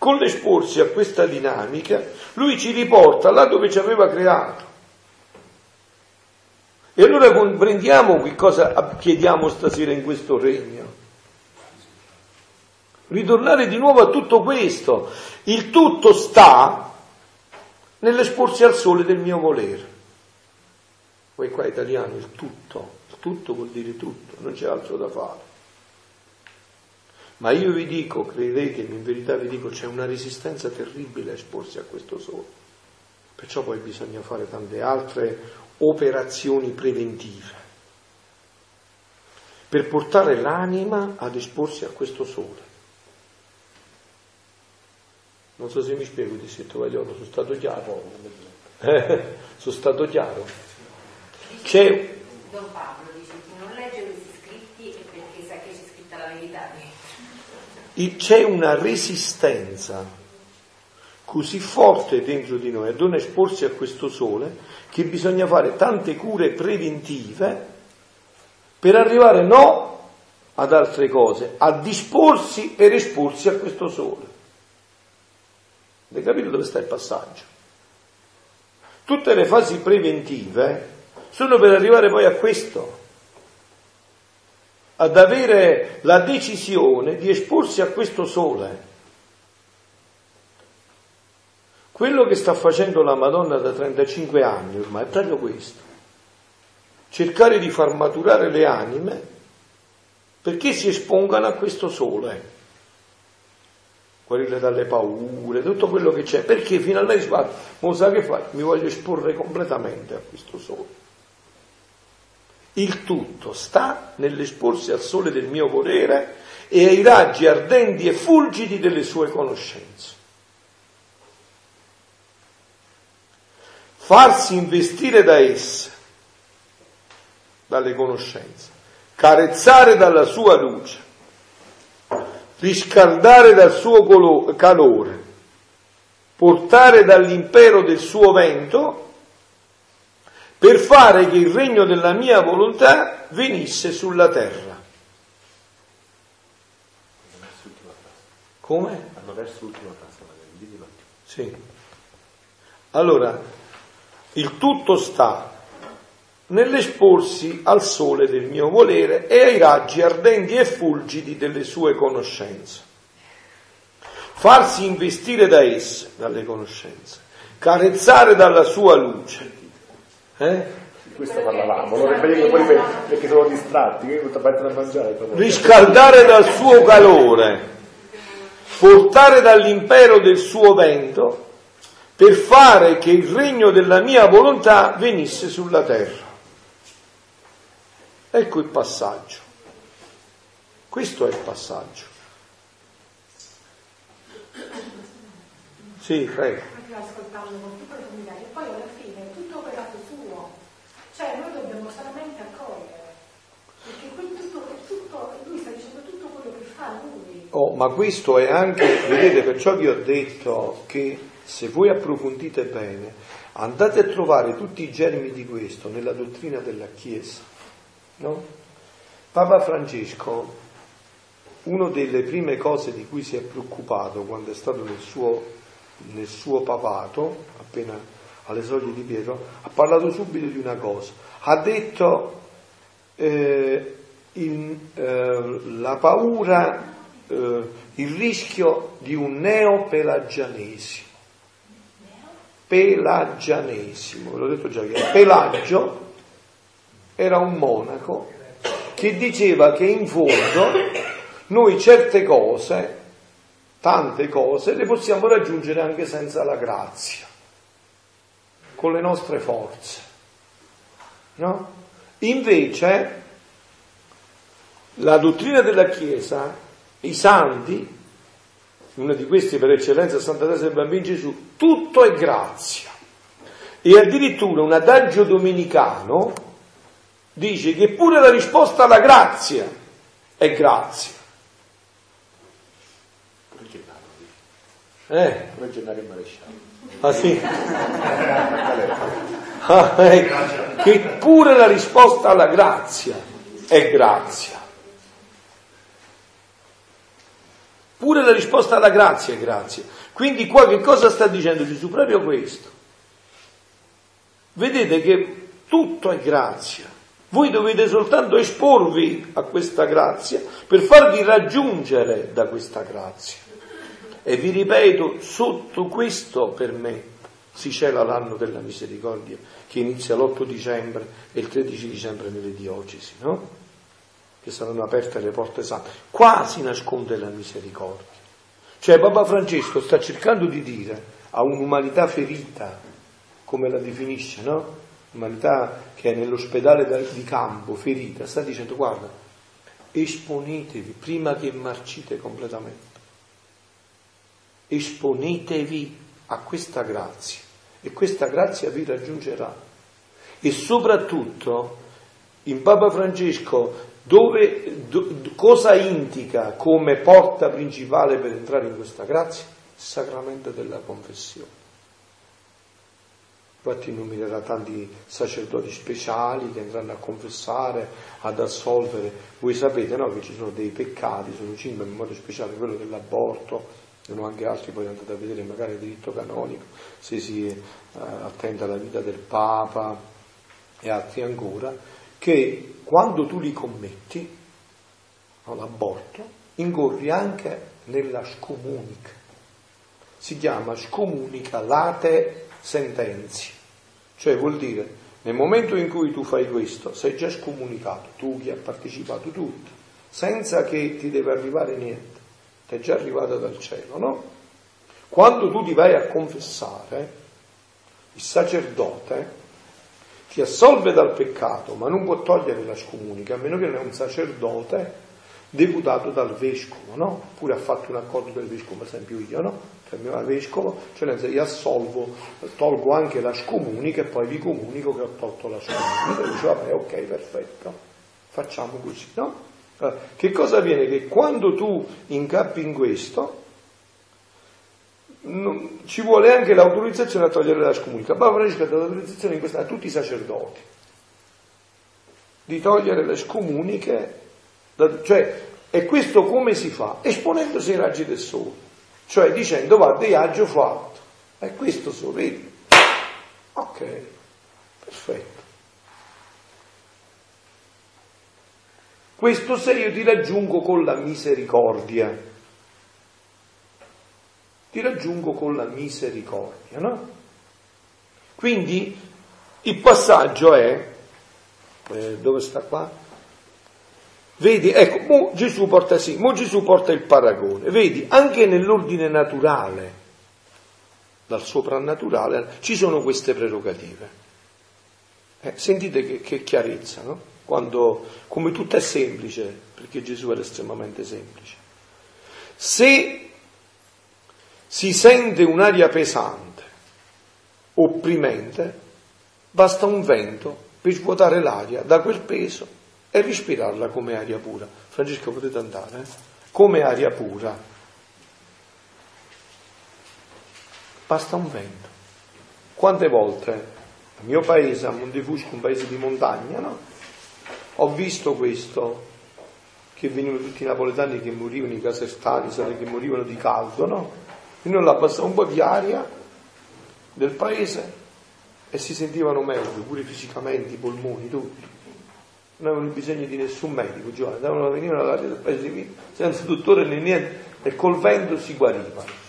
con l'esporsi a questa dinamica, lui ci riporta là dove ci aveva creato. E allora comprendiamo che cosa chiediamo stasera in questo regno. Ritornare di nuovo a tutto questo. Il tutto sta nell'esporsi al sole del mio volere. Poi qua italiano, il tutto. Il tutto vuol dire tutto, non c'è altro da fare. Ma io vi dico, credetemi, in verità vi dico, c'è una resistenza terribile a esporsi a questo sole. Perciò poi bisogna fare tante altre operazioni preventive per portare l'anima ad esporsi a questo sole. Non so se mi spiego, disse Tovagliolo, sono stato chiaro. Eh, sono stato chiaro. C'è... Don Pablo dice, chi non legge questi scritti è perché sa che c'è scritta la verità c'è una resistenza così forte dentro di noi a non esporsi a questo sole che bisogna fare tante cure preventive per arrivare no ad altre cose, a disporsi per esporsi a questo sole. Avete capito dove sta il passaggio? Tutte le fasi preventive sono per arrivare poi a questo ad avere la decisione di esporsi a questo sole. Quello che sta facendo la Madonna da 35 anni ormai è proprio questo. Cercare di far maturare le anime perché si espongano a questo sole. Guarire dalle paure, tutto quello che c'è. Perché finalmente guarda, ma sa che fai? Mi voglio esporre completamente a questo sole. Il tutto sta nell'esporsi al sole del mio volere e ai raggi ardenti e fulgidi delle sue conoscenze. Farsi investire da esse, dalle conoscenze, carezzare dalla sua luce, riscaldare dal suo calore, portare dall'impero del suo vento per fare che il regno della mia volontà venisse sulla terra. Come? Hanno perso l'ultima frase, Sì. Allora, il tutto sta nell'esporsi al sole del mio volere e ai raggi ardenti e fulgidi delle sue conoscenze. Farsi investire da esse, dalle conoscenze, carezzare dalla sua luce, eh? Di questo parlavamo, allora è poi perché sono distratti, quindi tutta parte da mangiare. Riscaldare dal suo calore, portare dall'impero del suo vento, per fare che il regno della mia volontà venisse sulla terra. Ecco il passaggio. Questo è il passaggio. Sì, prego. Ascoltando con tutta la e poi alla fine tutto operato cioè noi dobbiamo solamente accogliere, perché qui tutto, tutto, lui sta dicendo tutto quello che fa lui. Oh, ma questo è anche, vedete, perciò vi ho detto che se voi approfondite bene, andate a trovare tutti i germi di questo nella dottrina della Chiesa. No? Papa Francesco una delle prime cose di cui si è preoccupato quando è stato nel suo, nel suo papato, appena alle soglie di Pietro, ha parlato subito di una cosa. Ha detto eh, in, eh, la paura, eh, il rischio di un neopelagianesimo. Pelagianesimo, ve l'ho detto già che Pelagio era un monaco che diceva che in fondo noi certe cose, tante cose, le possiamo raggiungere anche senza la grazia, con le nostre forze. No? Invece la dottrina della Chiesa, i santi, una di questi per eccellenza Santa Teresa del Bambino Gesù, tutto è grazia. E addirittura un adagio domenicano dice che pure la risposta alla grazia è grazia. Eh? Pure Gennaro Maresciallo. Ah sì? ah, ecco. Che pure la risposta alla grazia è grazia. Pure la risposta alla grazia è grazia. Quindi qua che cosa sta dicendo Gesù? Proprio questo. Vedete che tutto è grazia. Voi dovete soltanto esporvi a questa grazia per farvi raggiungere da questa grazia. E vi ripeto, sotto questo per me si cela l'anno della misericordia che inizia l'8 dicembre e il 13 dicembre nelle diocesi, no? che saranno aperte le porte sante. Qua si nasconde la misericordia. Cioè Papa Francesco sta cercando di dire a un'umanità ferita, come la definisce, no? Umanità che è nell'ospedale di campo, ferita, sta dicendo guarda, esponetevi prima che marcite completamente. Esponetevi a questa grazia e questa grazia vi raggiungerà. E soprattutto in Papa Francesco dove, do, cosa indica come porta principale per entrare in questa grazia? Il sacramento della confessione. Infatti nominerà tanti sacerdoti speciali che andranno a confessare, ad assolvere. Voi sapete no, che ci sono dei peccati, sono cinque in modo speciale quello dell'aborto, sono anche altri, poi andate a vedere magari il diritto canonico, se si eh, attenta alla vita del Papa e altri ancora, che quando tu li commetti, l'aborto, incorri anche nella scomunica. Si chiama scomunica late sentenzi, cioè vuol dire nel momento in cui tu fai questo sei già scomunicato, tu che hai partecipato tutto, senza che ti deve arrivare niente, è già arrivato dal cielo, no? Quando tu ti vai a confessare, il sacerdote ti assolve dal peccato, ma non può togliere la scomunica, a meno che non è un sacerdote deputato dal vescovo, no? Oppure ha fatto un accordo del vescovo, per esempio io, no? Cioè il mio vescovo, cioè io assolvo, tolgo anche la scomunica e poi vi comunico che ho tolto la scomunica. E dice, vabbè, ok, perfetto, facciamo così, no? Che cosa avviene? Che quando tu incappi in questo, non, ci vuole anche l'autorizzazione a togliere la scomunica. Papa Francesco ha dato l'autorizzazione questa, a tutti i sacerdoti di togliere le scomuniche, cioè, e questo come si fa? Esponendosi ai raggi del sole, cioè dicendo guarda io agio fatto, è questo vedi? Ok, perfetto. Questo se io ti raggiungo con la misericordia ti raggiungo con la misericordia, no? Quindi il passaggio è, eh, dove sta qua? Vedi, ecco, mo Gesù porta sì, mo Gesù porta il paragone, vedi, anche nell'ordine naturale, dal soprannaturale, ci sono queste prerogative. Eh, sentite che, che chiarezza, no? Quando, come tutto è semplice, perché Gesù era estremamente semplice. Se si sente un'aria pesante, opprimente, basta un vento per svuotare l'aria da quel peso e respirarla come aria pura. Francesco potete andare? Eh? Come aria pura. Basta un vento. Quante volte nel mio paese, a Montefusco, un paese di montagna, no? Ho visto questo che venivano tutti i napoletani che morivano, i casertani, che morivano di caldo, no? E noi l'abbassavamo un po' di aria del paese e si sentivano meglio, pure fisicamente, i polmoni, tutti. Non avevano bisogno di nessun medico, giovane, andavano, venivano all'aria del paese senza dottore né niente, e col vento si guarivano.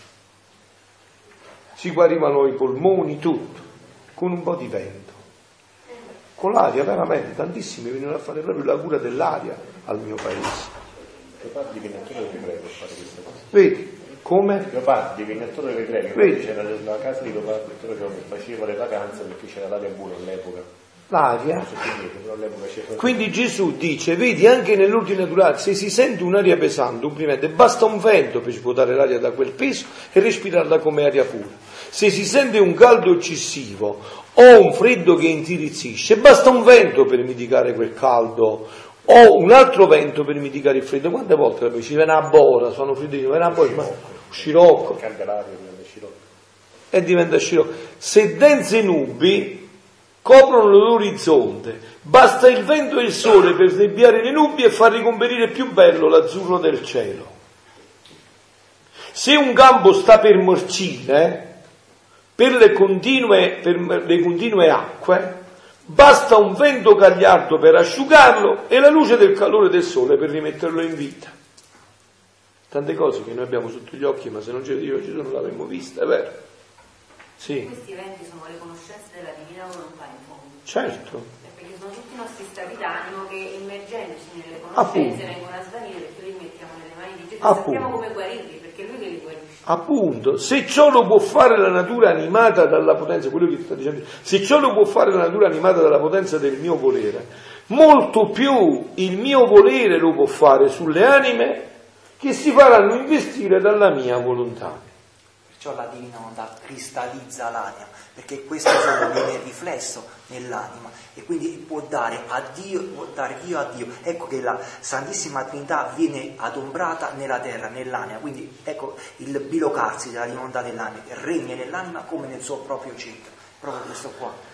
Si guarivano i polmoni, tutto, con un po' di vento. Con l'aria, veramente, tantissimi venivano a fare proprio la cura dell'aria al mio paese. Vedi? Come? Leopardi, Vignettore delle Greche, Vedi? c'era la casa di Leopardi che faceva le vacanze perché c'era l'aria buona all'epoca. L'aria? Quindi Gesù dice, vedi anche nell'ordine naturale, se si sente un'aria pesante, complimento, basta un vento per svuotare l'aria da quel peso e respirarla come aria pura. Se si sente un caldo eccessivo o un freddo che intirizzisce, basta un vento per mitigare quel caldo o un altro vento per mitigare il freddo. Quante volte la ci viene a bora, sono freddino, viene a bora, ma scirocco. E diventa scirocco. Se dense nubi coprono l'orizzonte, basta il vento e il sole per snebbiare le nubi e far ricomperire più bello l'azzurro del cielo. Se un campo sta per morcire, per le continue, per le continue acque, basta un vento gagliardo per asciugarlo e la luce del calore del sole per rimetterlo in vita. Tante cose che noi abbiamo sotto gli occhi, ma se non c'era Dio Gesù non l'avremmo vista, è vero? Sì. Questi eventi sono le conoscenze della divina volontà in fondo. Certo. Perché sono tutti i nostri stati d'animo che immergendosi nelle conoscenze Appunto. vengono a svanire perché li mettiamo nelle mani di Gesù. Appunto. Sappiamo come guarirli, perché lui li guarisce. Appunto, se ciò lo può fare la natura animata dalla potenza, quello che sta dicendo, se ciò lo può fare la natura animata dalla potenza del mio volere, molto più il mio volere lo può fare sulle anime che si faranno investire dalla mia volontà. Perciò la divina volontà cristallizza l'anima, perché questo solo viene riflesso nell'anima e quindi può dare a Dio, può dare Dio a Dio. Ecco che la Santissima Trinità viene adombrata nella terra, nell'anima, quindi ecco il bilocarsi della divinità dell'anima, regna nell'anima come nel suo proprio centro, proprio questo qua.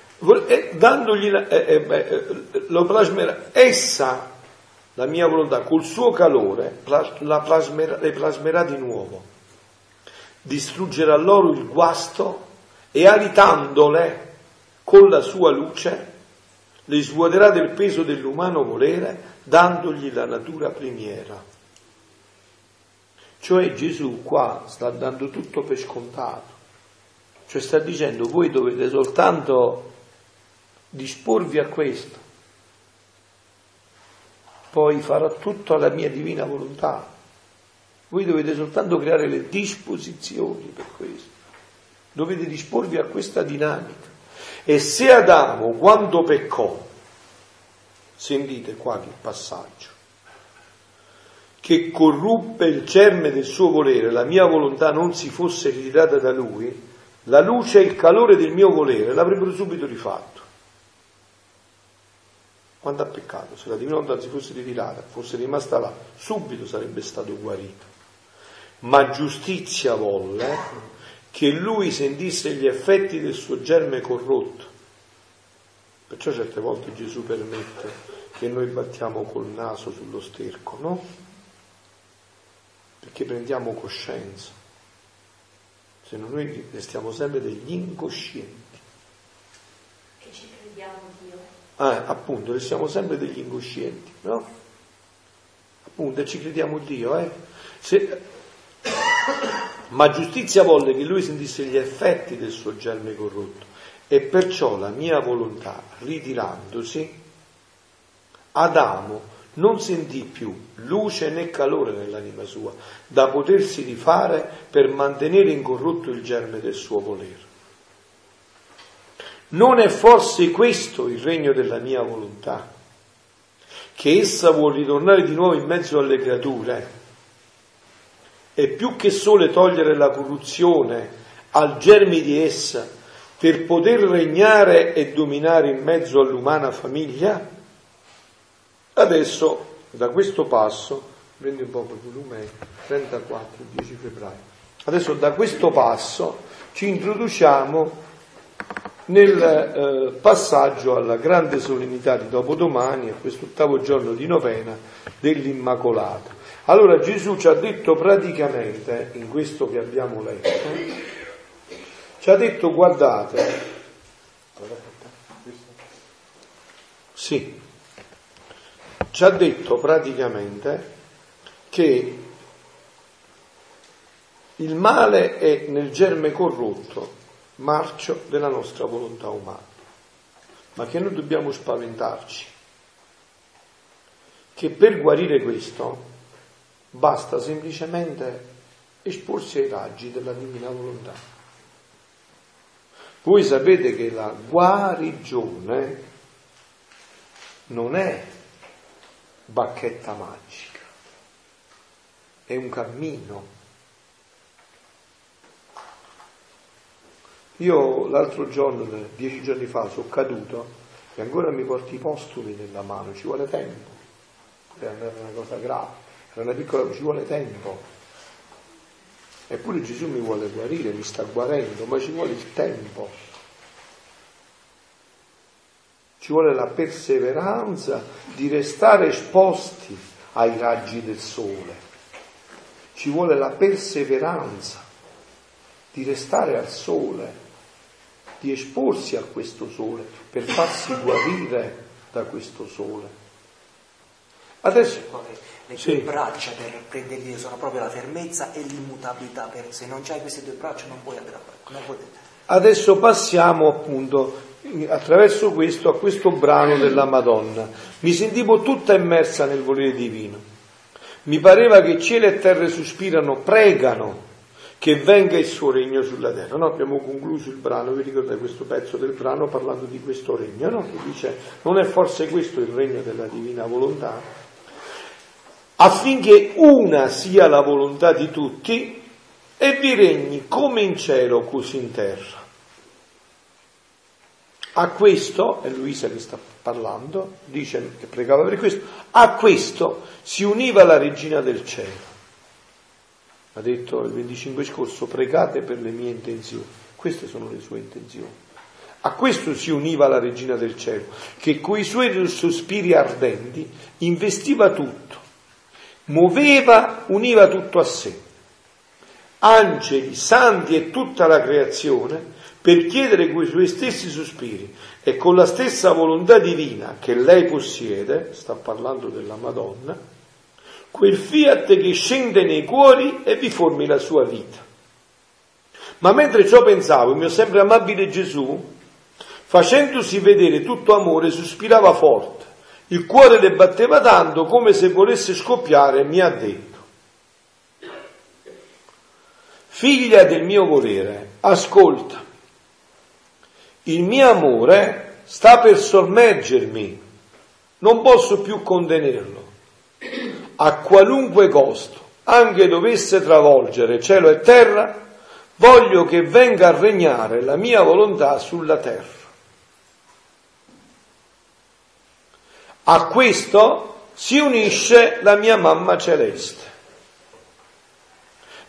E dandogli la, eh, eh, eh, lo plasmerà, essa, la mia volontà, col suo calore, la plasmerà, le plasmerà di nuovo distruggerà loro il guasto e alitandole con la sua luce le svuoterà del peso dell'umano volere dandogli la natura primiera. Cioè Gesù qua sta dando tutto per scontato, cioè sta dicendo voi dovete soltanto disporvi a questo, poi farò tutto alla mia divina volontà. Voi dovete soltanto creare le disposizioni per questo. Dovete disporvi a questa dinamica. E se Adamo, quando peccò, sentite qua che passaggio, che corruppe il germe del suo volere, la mia volontà non si fosse ritirata da lui, la luce e il calore del mio volere l'avrebbero subito rifatto. Quando ha peccato, se la divina volontà si fosse ritirata, fosse rimasta là, subito sarebbe stato guarito ma giustizia volle che lui sentisse gli effetti del suo germe corrotto. Perciò certe volte Gesù permette che noi battiamo col naso sullo sterco, no? Perché prendiamo coscienza. Se no noi restiamo sempre degli incoscienti. Che ci crediamo Dio. Ah, appunto, restiamo sempre degli incoscienti, no? Appunto, ci crediamo Dio, eh? Se, ma giustizia volle che lui sentisse gli effetti del suo germe corrotto e perciò la mia volontà, ritirandosi, Adamo non sentì più luce né calore nell'anima sua da potersi rifare per mantenere incorrotto il germe del suo volere. Non è forse questo il regno della mia volontà? Che essa vuol ritornare di nuovo in mezzo alle creature e più che sole togliere la corruzione al germe di essa per poter regnare e dominare in mezzo all'umana famiglia? Adesso, da questo passo, prendi un po' il volume 34, 10 febbraio, adesso da questo passo ci introduciamo nel eh, passaggio alla grande solennità di dopodomani, a questo ottavo giorno di novena dell'Immacolata. Allora Gesù ci ha detto praticamente, in questo che abbiamo letto, ci ha detto guardate, sì, ci ha detto praticamente che il male è nel germe corrotto, marcio della nostra volontà umana, ma che noi dobbiamo spaventarci, che per guarire questo basta semplicemente esporsi ai raggi della divina volontà. Voi sapete che la guarigione non è bacchetta magica, è un cammino. Io l'altro giorno, dieci giorni fa, sono caduto e ancora mi porti i postumi nella mano, ci vuole tempo, per andare una cosa grave, una piccola, ci vuole tempo. Eppure Gesù mi vuole guarire, mi sta guarendo, ma ci vuole il tempo. Ci vuole la perseveranza di restare esposti ai raggi del sole. Ci vuole la perseveranza di restare al sole, di esporsi a questo sole per farsi guarire da questo sole. Adesso le sì. tue braccia per prendere Dio sono proprio la fermezza e l'immutabilità, se non hai queste due braccia non puoi aggrappare. Adesso passiamo appunto attraverso questo a questo brano della Madonna. Mi sentivo tutta immersa nel volere divino. Mi pareva che cielo e terre sospirano, pregano che venga il suo regno sulla terra. No, abbiamo concluso il brano, vi ricordate questo pezzo del brano parlando di questo regno, no? che dice non è forse questo il regno della divina volontà? Affinché una sia la volontà di tutti e vi regni come in cielo così in terra. A questo, è Luisa che sta parlando, dice che pregava per questo, a questo si univa la regina del cielo. Ha detto il 25 scorso, pregate per le mie intenzioni. Queste sono le sue intenzioni. A questo si univa la regina del cielo, che coi suoi sospiri ardenti investiva tutto, muoveva, univa tutto a sé. Angeli, santi e tutta la creazione per chiedere quei suoi stessi sospiri e con la stessa volontà divina che lei possiede, sta parlando della Madonna, quel fiat che scende nei cuori e vi formi la sua vita. Ma mentre ciò pensavo, il mio sempre amabile Gesù, facendosi vedere tutto amore, sospirava forte, il cuore le batteva tanto come se volesse scoppiare mi ha detto, figlia del mio volere, ascolta, il mio amore sta per sommergermi, non posso più contenerlo. A qualunque costo, anche dovesse travolgere cielo e terra, voglio che venga a regnare la mia volontà sulla terra. A questo si unisce la mia mamma celeste,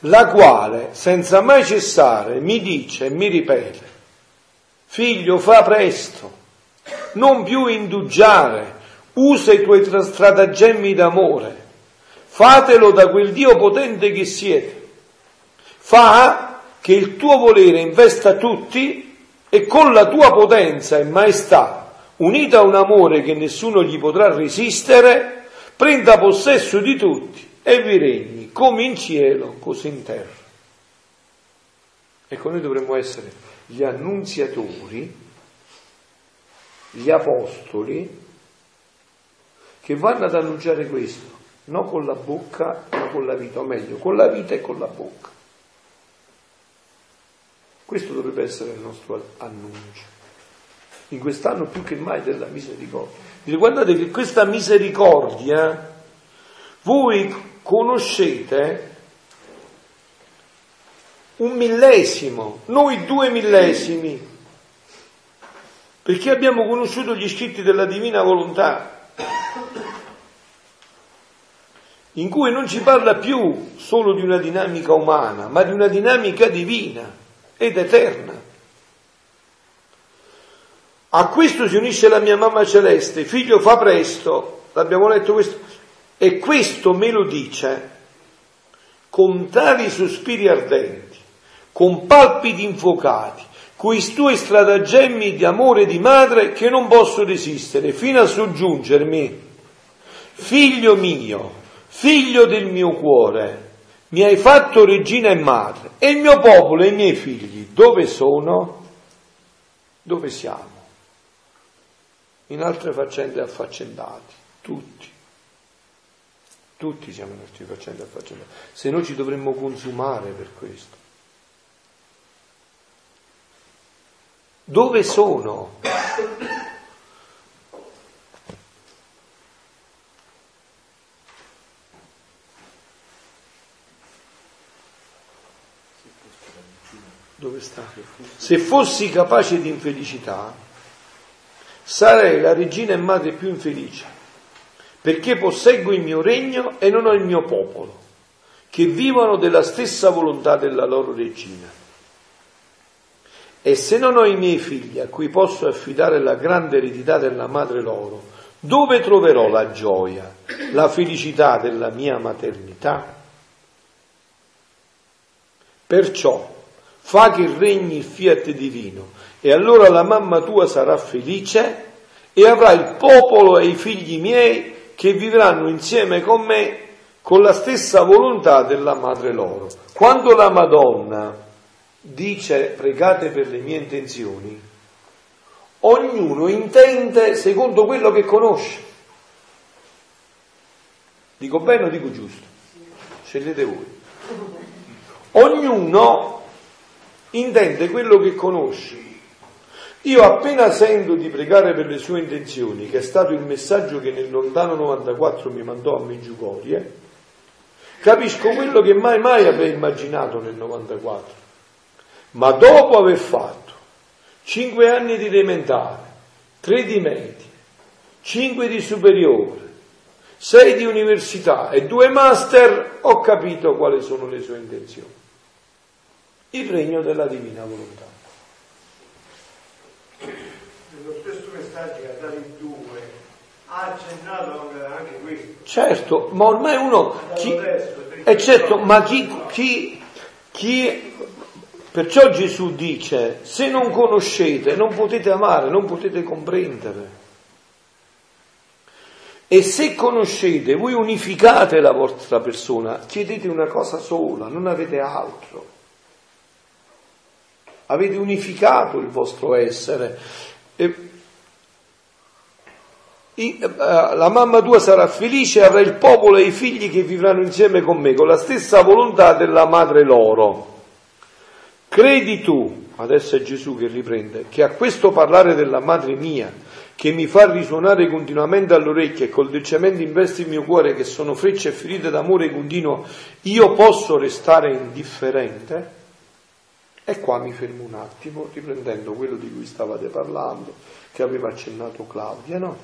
la quale senza mai cessare mi dice e mi ripete, Figlio, fa presto, non più indugiare, usa i tuoi stratagemmi d'amore, fatelo da quel Dio potente che siete. Fa che il tuo volere investa tutti e con la tua potenza e maestà, unita a un amore che nessuno gli potrà resistere, prenda possesso di tutti e vi regni come in cielo, così in terra. Ecco, noi dovremmo essere gli annunziatori, gli apostoli, che vanno ad annunciare questo, non con la bocca, ma con la vita, o meglio, con la vita e con la bocca. Questo dovrebbe essere il nostro annuncio. In quest'anno più che mai della misericordia. Dice, guardate che questa misericordia voi conoscete un millesimo, noi due millesimi, perché abbiamo conosciuto gli scritti della divina volontà, in cui non ci parla più solo di una dinamica umana, ma di una dinamica divina ed eterna. A questo si unisce la mia mamma celeste, figlio fa presto, l'abbiamo letto questo, e questo me lo dice con tali sospiri ardenti, con palpiti infuocati, coi tuoi stratagemmi di amore di madre che non posso resistere, fino a soggiungermi, figlio mio, figlio del mio cuore, mi hai fatto regina e madre, e il mio popolo e i miei figli, dove sono? Dove siamo? In altre faccende affaccendati, tutti. Tutti siamo in altre faccende affaccendati. Se no ci dovremmo consumare per questo. Dove sono? Dove sta? Se fossi capace di infelicità, sarei la regina e madre più infelice, perché posseggo il mio regno e non ho il mio popolo, che vivono della stessa volontà della loro regina. E se non ho i miei figli a cui posso affidare la grande eredità della madre loro, dove troverò la gioia, la felicità della mia maternità? Perciò fa che regni il fiat divino e allora la mamma tua sarà felice e avrà il popolo e i figli miei che vivranno insieme con me con la stessa volontà della madre loro. Quando la Madonna dice pregate per le mie intenzioni, ognuno intende secondo quello che conosce. Dico bene o dico giusto? Scegliete voi. Ognuno intende quello che conosce. Io appena sento di pregare per le sue intenzioni, che è stato il messaggio che nel lontano 94 mi mandò a Meggiugorie, capisco quello che mai mai avrei immaginato nel 94. Ma dopo aver fatto 5 anni di elementare, 3 di medie, 5 di superiore, 6 di università e 2 master, ho capito quali sono le sue intenzioni il regno della divina volontà. Nello stesso messaggio che ha dato il 2 ha accennato anche questo. Certo, ma ormai uno... Chi, è eh, certo, ma chi, chi, chi... Perciò Gesù dice, se non conoscete non potete amare, non potete comprendere. E se conoscete, voi unificate la vostra persona, chiedete una cosa sola, non avete altro avete unificato il vostro essere. E, eh, la mamma tua sarà felice e avrà il popolo e i figli che vivranno insieme con me, con la stessa volontà della madre loro. Credi tu, adesso è Gesù che riprende, che a questo parlare della madre mia, che mi fa risuonare continuamente all'orecchio e col dolcemente investe il mio cuore, che sono frecce e ferite d'amore continuo, io posso restare indifferente? E qua mi fermo un attimo, riprendendo quello di cui stavate parlando, che aveva accennato Claudia, no?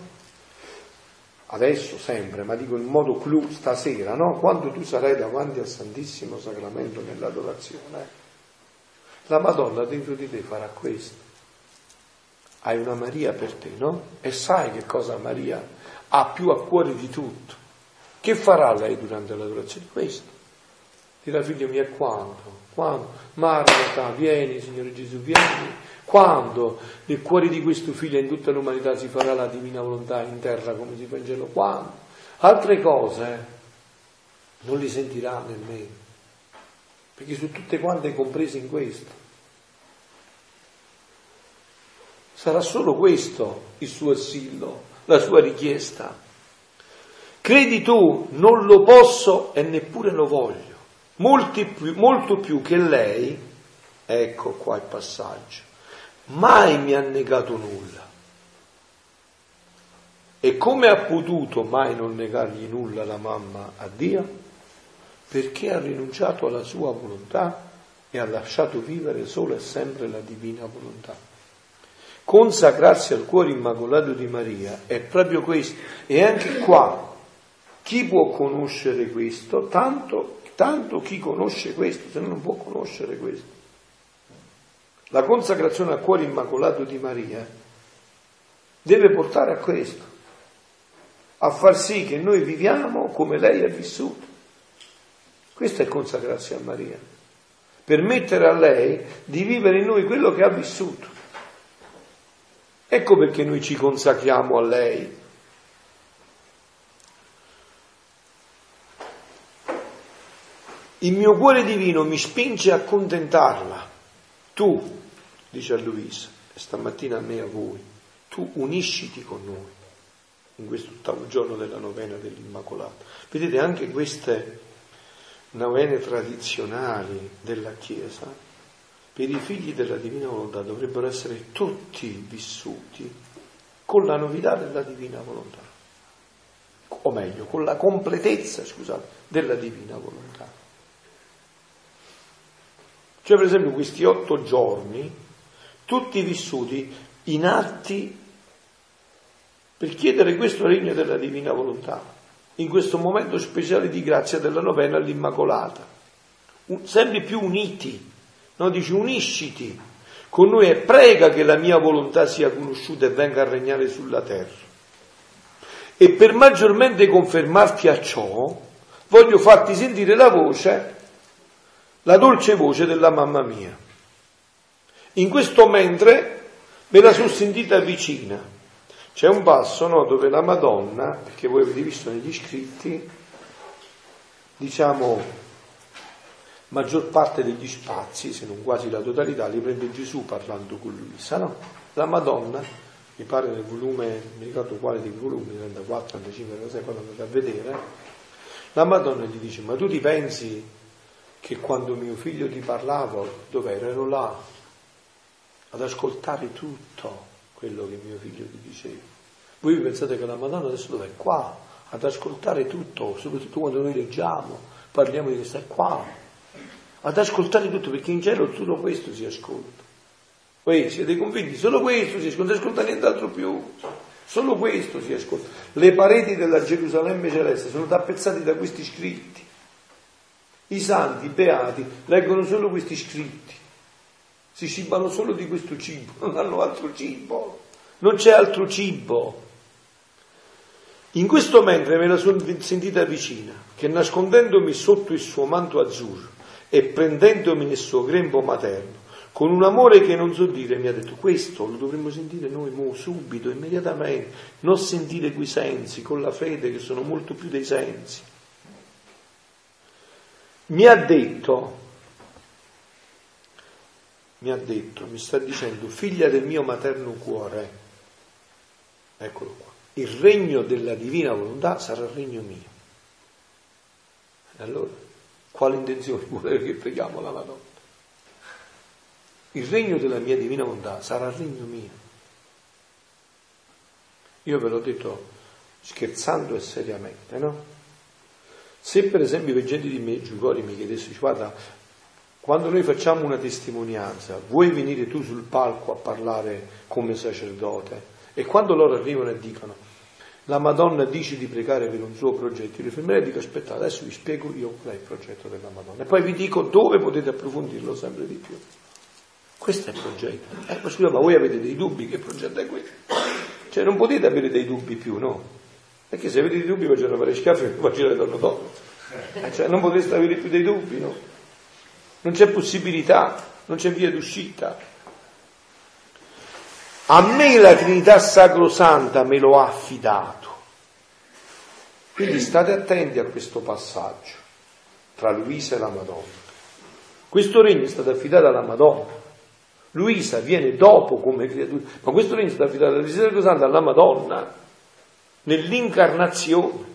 Adesso sempre, ma dico in modo clou stasera, no? Quando tu sarai davanti al Santissimo Sacramento nell'adorazione, la Madonna dentro di te farà questo. Hai una Maria per te, no? E sai che cosa Maria ha più a cuore di tutto. Che farà lei durante l'adorazione? Questo. Dirà figlio mio, quando? Quando? Marta, vieni, Signore Gesù, vieni. Quando nel cuore di questo figlio in tutta l'umanità si farà la divina volontà in terra come si fa in cielo? Quando? Altre cose non li sentirà nemmeno, perché sono tutte quante comprese in questo. Sarà solo questo il suo assillo, la sua richiesta. Credi tu, non lo posso e neppure lo voglio più, molto più che lei, ecco qua il passaggio, mai mi ha negato nulla. E come ha potuto mai non negargli nulla la mamma a Dio? Perché ha rinunciato alla sua volontà e ha lasciato vivere solo e sempre la divina volontà. Consacrarsi al cuore immacolato di Maria è proprio questo. E anche qua, chi può conoscere questo? Tanto Tanto chi conosce questo, se no non può conoscere questo. La consacrazione al cuore immacolato di Maria deve portare a questo, a far sì che noi viviamo come lei ha vissuto. Questo è consacrarsi a Maria, permettere a lei di vivere in noi quello che ha vissuto. Ecco perché noi ci consacriamo a lei. Il mio cuore divino mi spinge a contentarla. Tu, dice a Luisa, e stamattina a me e a voi, tu unisciti con noi in questo ottavo giorno della novena dell'Immacolata. Vedete anche queste novene tradizionali della Chiesa per i figli della divina volontà dovrebbero essere tutti vissuti con la novità della divina volontà, o meglio, con la completezza, scusate, della divina volontà. Cioè, per esempio, questi otto giorni, tutti vissuti in atti per chiedere questo regno della divina volontà, in questo momento speciale di grazia della novena all'Immacolata, sempre più uniti No, dice unisciti con noi e prega che la mia volontà sia conosciuta e venga a regnare sulla terra. E per maggiormente confermarti a ciò, voglio farti sentire la voce, la dolce voce della mamma mia. In questo mentre me la sono sentita vicina. C'è un passo no, dove la Madonna, perché voi avete visto negli scritti, diciamo, maggior parte degli spazi, se non quasi la totalità, li prende Gesù parlando con Luisa, no? La Madonna, mi pare nel volume, mi ricordo quale dei volumi, 34, 35, 36, quando andate a vedere, la Madonna gli dice, ma tu ti pensi che quando mio figlio ti parlava, dov'ero? Ero là, ad ascoltare tutto quello che mio figlio ti diceva. Voi pensate che la Madonna adesso dov'è? Qua, ad ascoltare tutto, soprattutto quando noi leggiamo, parliamo di questa qua, ad ascoltare tutto, perché in cielo solo questo si ascolta. Voi siete convinti? Solo questo si ascolta, non si ascolta nient'altro più. Solo questo si ascolta. Le pareti della Gerusalemme celeste sono tappezzate da questi scritti. I santi, i beati, leggono solo questi scritti. Si cibano solo di questo cibo, non hanno altro cibo. Non c'è altro cibo. In questo mentre me la sono sentita vicina, che nascondendomi sotto il suo manto azzurro, e prendendomi nel suo grembo materno, con un amore che non so dire, mi ha detto questo lo dovremmo sentire noi mo, subito, immediatamente, non sentire quei sensi con la fede che sono molto più dei sensi. Mi ha detto, mi ha detto, mi sta dicendo, figlia del mio materno cuore, eccolo qua, il regno della divina volontà sarà il regno mio. E allora quale intenzione vuole che preghiamo la Madonna? Il regno della mia divina volontà sarà il regno mio. Io ve l'ho detto scherzando e seriamente, no? Se per esempio i veggenti di Meggiugori mi chiedessero, guarda, quando noi facciamo una testimonianza, vuoi venire tu sul palco a parlare come sacerdote? E quando loro arrivano e dicono, la Madonna dice di pregare per un suo progetto, io fermerei e dico aspettate, adesso vi spiego io qual è il progetto della Madonna e poi vi dico dove potete approfondirlo sempre di più. Questo è il progetto. Eh, ma scusa, ma voi avete dei dubbi? Che progetto è questo? Cioè non potete avere dei dubbi più, no? Perché se avete dei dubbi facciano fare schiaffi e poi girare torno dopo. Eh, cioè non potreste avere più dei dubbi, no? Non c'è possibilità, non c'è via d'uscita. A me la Trinità Sacrosanta me lo ha affidato. Quindi state attenti a questo passaggio tra Luisa e la Madonna. Questo regno è stato affidato alla Madonna. Luisa viene dopo come creatura, ma questo regno è stato affidato alla Trinità Sacrosanta alla Madonna nell'incarnazione.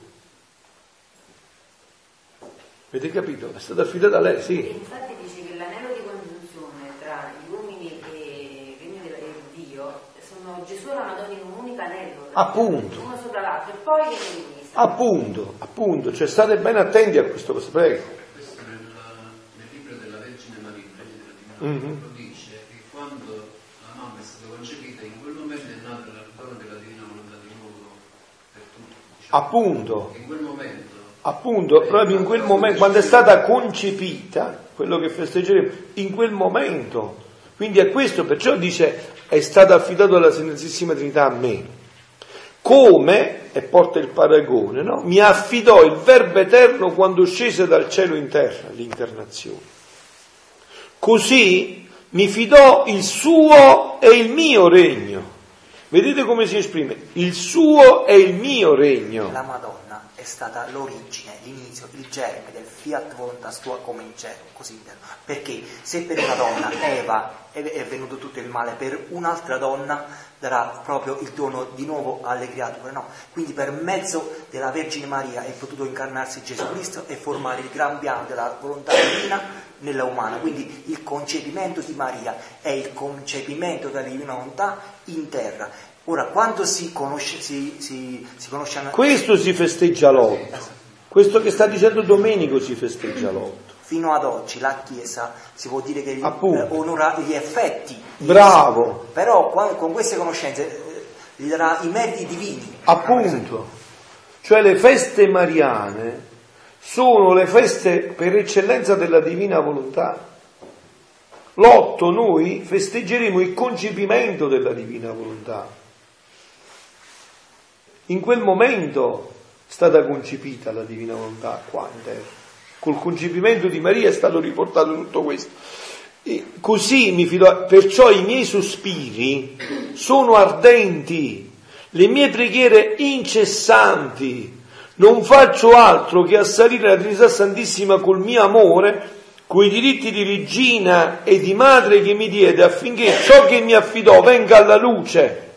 Avete capito? È stato affidato a lei, sì. Infatti dice che l'anello di congiunzione tra gli uomini e il regno di Dio sono Gesù e la Madonna in un unico anello. Appunto. Uno sopra l'altro e poi viene Luisa. Appunto, appunto, cioè state ben attenti a questo, prego. Questo nel, nel libro della Vergine Maria, mm-hmm. dice che quando la mamma è stata concepita, in quel momento è nata la donna della divina volontà di nuovo per tutti. Diciamo. Appunto. In quel momento. Appunto, proprio in quel momento, quando è stata concepita, quello che festeggeremo, in quel momento. Quindi è questo, perciò dice, è stato affidato alla Santissima Trinità a me. come, e porta il paragone, no? mi affidò il Verbo eterno quando scese dal cielo in terra, l'incarnazione. Così mi fidò il suo e il mio regno. Vedete come si esprime? Il suo e il mio regno. La Madonna è stata l'origine, l'inizio, il germe del fiat voluntas tua come in cielo, così. Perché se per una donna Eva è venuto tutto il male, per un'altra donna darà proprio il dono di nuovo alle creature. No? Quindi per mezzo della Vergine Maria è potuto incarnarsi Gesù Cristo e formare il gran piano della volontà divina nella umana. Quindi il concepimento di Maria è il concepimento della divina volontà in terra. Ora, quando si conosce, si, si, si conosce... Questo si festeggia l'otto. Questo che sta dicendo Domenico si festeggia l'otto fino ad oggi la Chiesa si può dire che Appunto. onora gli effetti. Bravo. Però con queste conoscenze eh, gli darà i meriti divini. Appunto. Cioè le feste mariane sono le feste per eccellenza della divina volontà. L'otto noi festeggeremo il concepimento della divina volontà. In quel momento è stata concepita la divina volontà qua in terra. Col concepimento di Maria è stato riportato tutto questo. E così mi fido, perciò i miei sospiri sono ardenti, le mie preghiere incessanti. Non faccio altro che assalire la Trinità Santissima col mio amore, coi diritti di regina e di madre che mi diede, affinché ciò che mi affidò venga alla luce,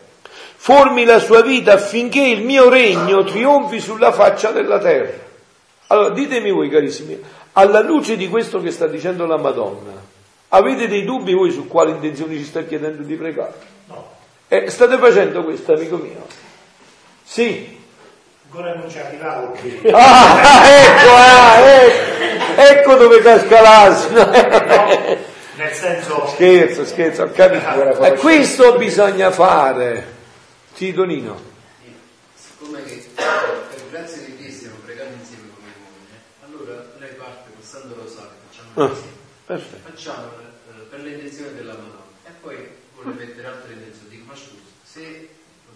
formi la sua vita affinché il mio regno trionfi sulla faccia della terra. Allora, ditemi voi carissimi, alla luce di questo che sta dicendo la Madonna, avete dei dubbi voi su quali intenzioni ci sta chiedendo di pregare? No. Eh, state facendo questo, amico mio? Sì. Ancora non ci arrivato qui. Ah, ecco, ah, ecco, ecco dove casca l'asino. No, nel senso... Scherzo, scherzo, ho capito. E eh, questo bisogna fare. Sì, Donino. Siccome che per grazia di Ah, facciamo eh, per le intenzioni della Madonna e poi vuole mettere altre intenzioni. Dico, ma scusa, se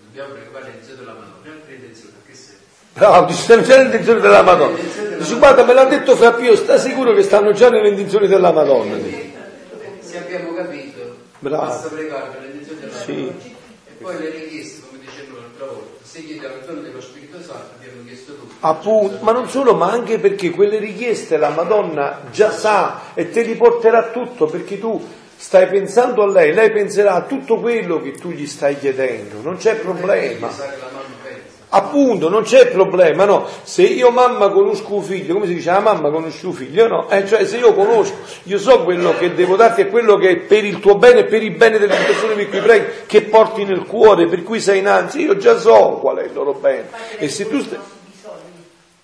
dobbiamo preoccupare le intenzioni della Madonna, le altre intenzioni a che serve? No, ci stanno già le intenzioni della Madonna. Dice, guarda, me l'ha detto Fra Pio, sta sicuro che stanno già nelle intenzioni della Madonna. Se abbiamo capito, Bravo. basta pregare per le intenzioni della sì. Madonna. E poi le richieste, come dicevamo l'altra volta, se chiediamo il dono dello Spirito Santo, abbiamo chiesto tutto. Appunto, ma non solo, ma anche perché quelle richieste la Madonna già sa e te li porterà tutto perché tu stai pensando a lei, lei penserà a tutto quello che tu gli stai chiedendo, non c'è problema. Appunto, non c'è problema, no? Se io mamma conosco un figlio, come si dice, la mamma conosce un figlio, no? Eh, cioè se io conosco, io so quello che devo darti è quello che è per il tuo bene per il bene delle persone per cui preghi, che porti nel cuore, per cui sei innanzi, io già so qual è il loro bene. E se tu stai...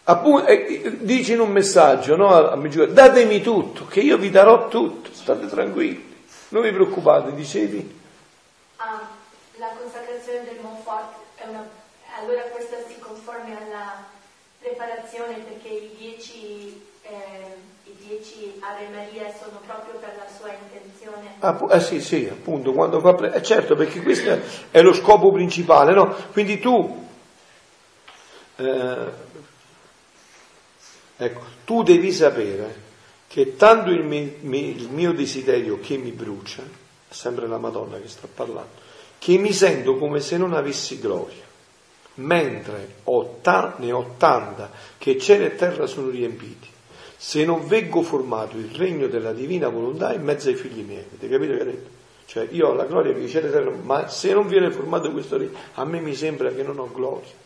Appunto, eh, dici in un messaggio, no, a Meggiore, datemi tutto, che io vi darò tutto, state tranquilli, non vi preoccupate, dicevi? Ah, la consacrazione del Monfort, una... allora questa si conforma alla preparazione perché i dieci, eh, i dieci Ave Maria sono proprio per la sua intenzione. Ah, eh sì, sì, appunto, quando fa... Pre... Eh, certo, perché questo è lo scopo principale, no? Quindi tu... Eh, Ecco, tu devi sapere che tanto il mio, il mio desiderio che mi brucia, è sempre la Madonna che sta parlando, che mi sento come se non avessi gloria, mentre ho ta- ne ho tanta che cielo e terra sono riempiti, se non veggo formato il regno della divina volontà in mezzo ai figli miei. Avete capito che ha detto? Cioè io ho la gloria che cielo e terra, ma se non viene formato questo regno, a me mi sembra che non ho gloria.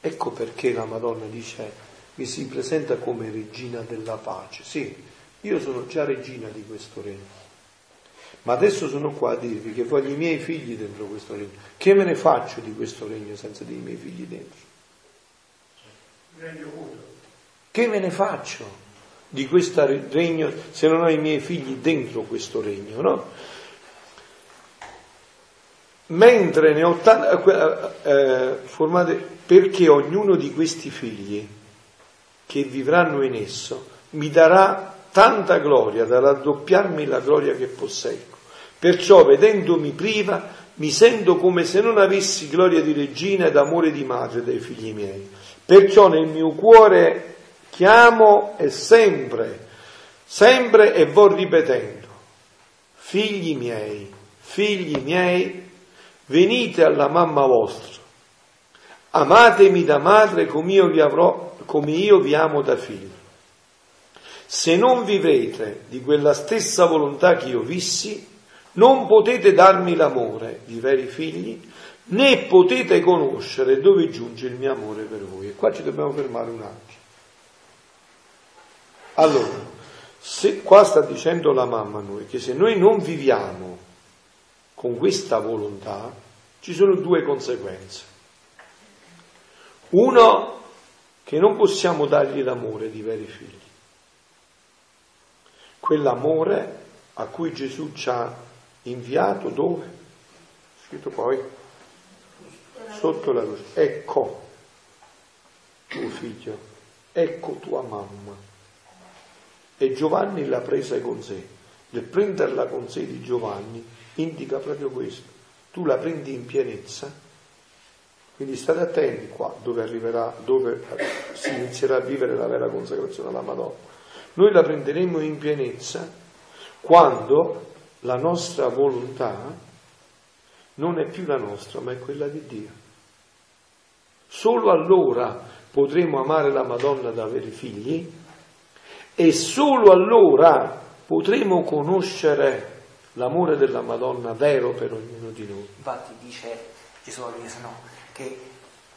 Ecco perché la Madonna dice mi si presenta come regina della pace. Sì, io sono già regina di questo regno. Ma adesso sono qua a dirvi che voglio i miei figli dentro questo regno. Che me ne faccio di questo regno senza dei miei figli dentro? Che me ne faccio di questo regno se non ho i miei figli dentro questo regno, no? Mentre ne ho tante, eh, eh, formate, perché ognuno di questi figli che vivranno in esso mi darà tanta gloria da raddoppiarmi la gloria che posseggo. Perciò, vedendomi priva, mi sento come se non avessi gloria di regina ed amore di madre dai figli miei. Perciò nel mio cuore chiamo e sempre, sempre e vo ripetendo, figli miei, figli miei, venite alla mamma vostra, amatemi da madre come io vi, avrò, come io vi amo da figlio. Se non vivete di quella stessa volontà che io vissi, non potete darmi l'amore di veri figli, né potete conoscere dove giunge il mio amore per voi. E qua ci dobbiamo fermare un attimo. Allora, se, qua sta dicendo la mamma a noi che se noi non viviamo con questa volontà, ci sono due conseguenze. Uno, che non possiamo dargli l'amore di veri figli. Quell'amore a cui Gesù ci ha inviato dove? Scritto poi sotto la luce. Ecco tuo figlio, ecco tua mamma. E Giovanni l'ha presa con sé. Nel prenderla con sé di Giovanni indica proprio questo. Tu la prendi in pienezza, quindi state attenti qua dove arriverà, dove si inizierà a vivere la vera consacrazione alla Madonna. Noi la prenderemo in pienezza quando la nostra volontà non è più la nostra, ma è quella di Dio. Solo allora potremo amare la Madonna da veri figli e solo allora potremo conoscere l'amore della Madonna vero per ognuno di noi. Infatti dice Gesù a Luisa no, che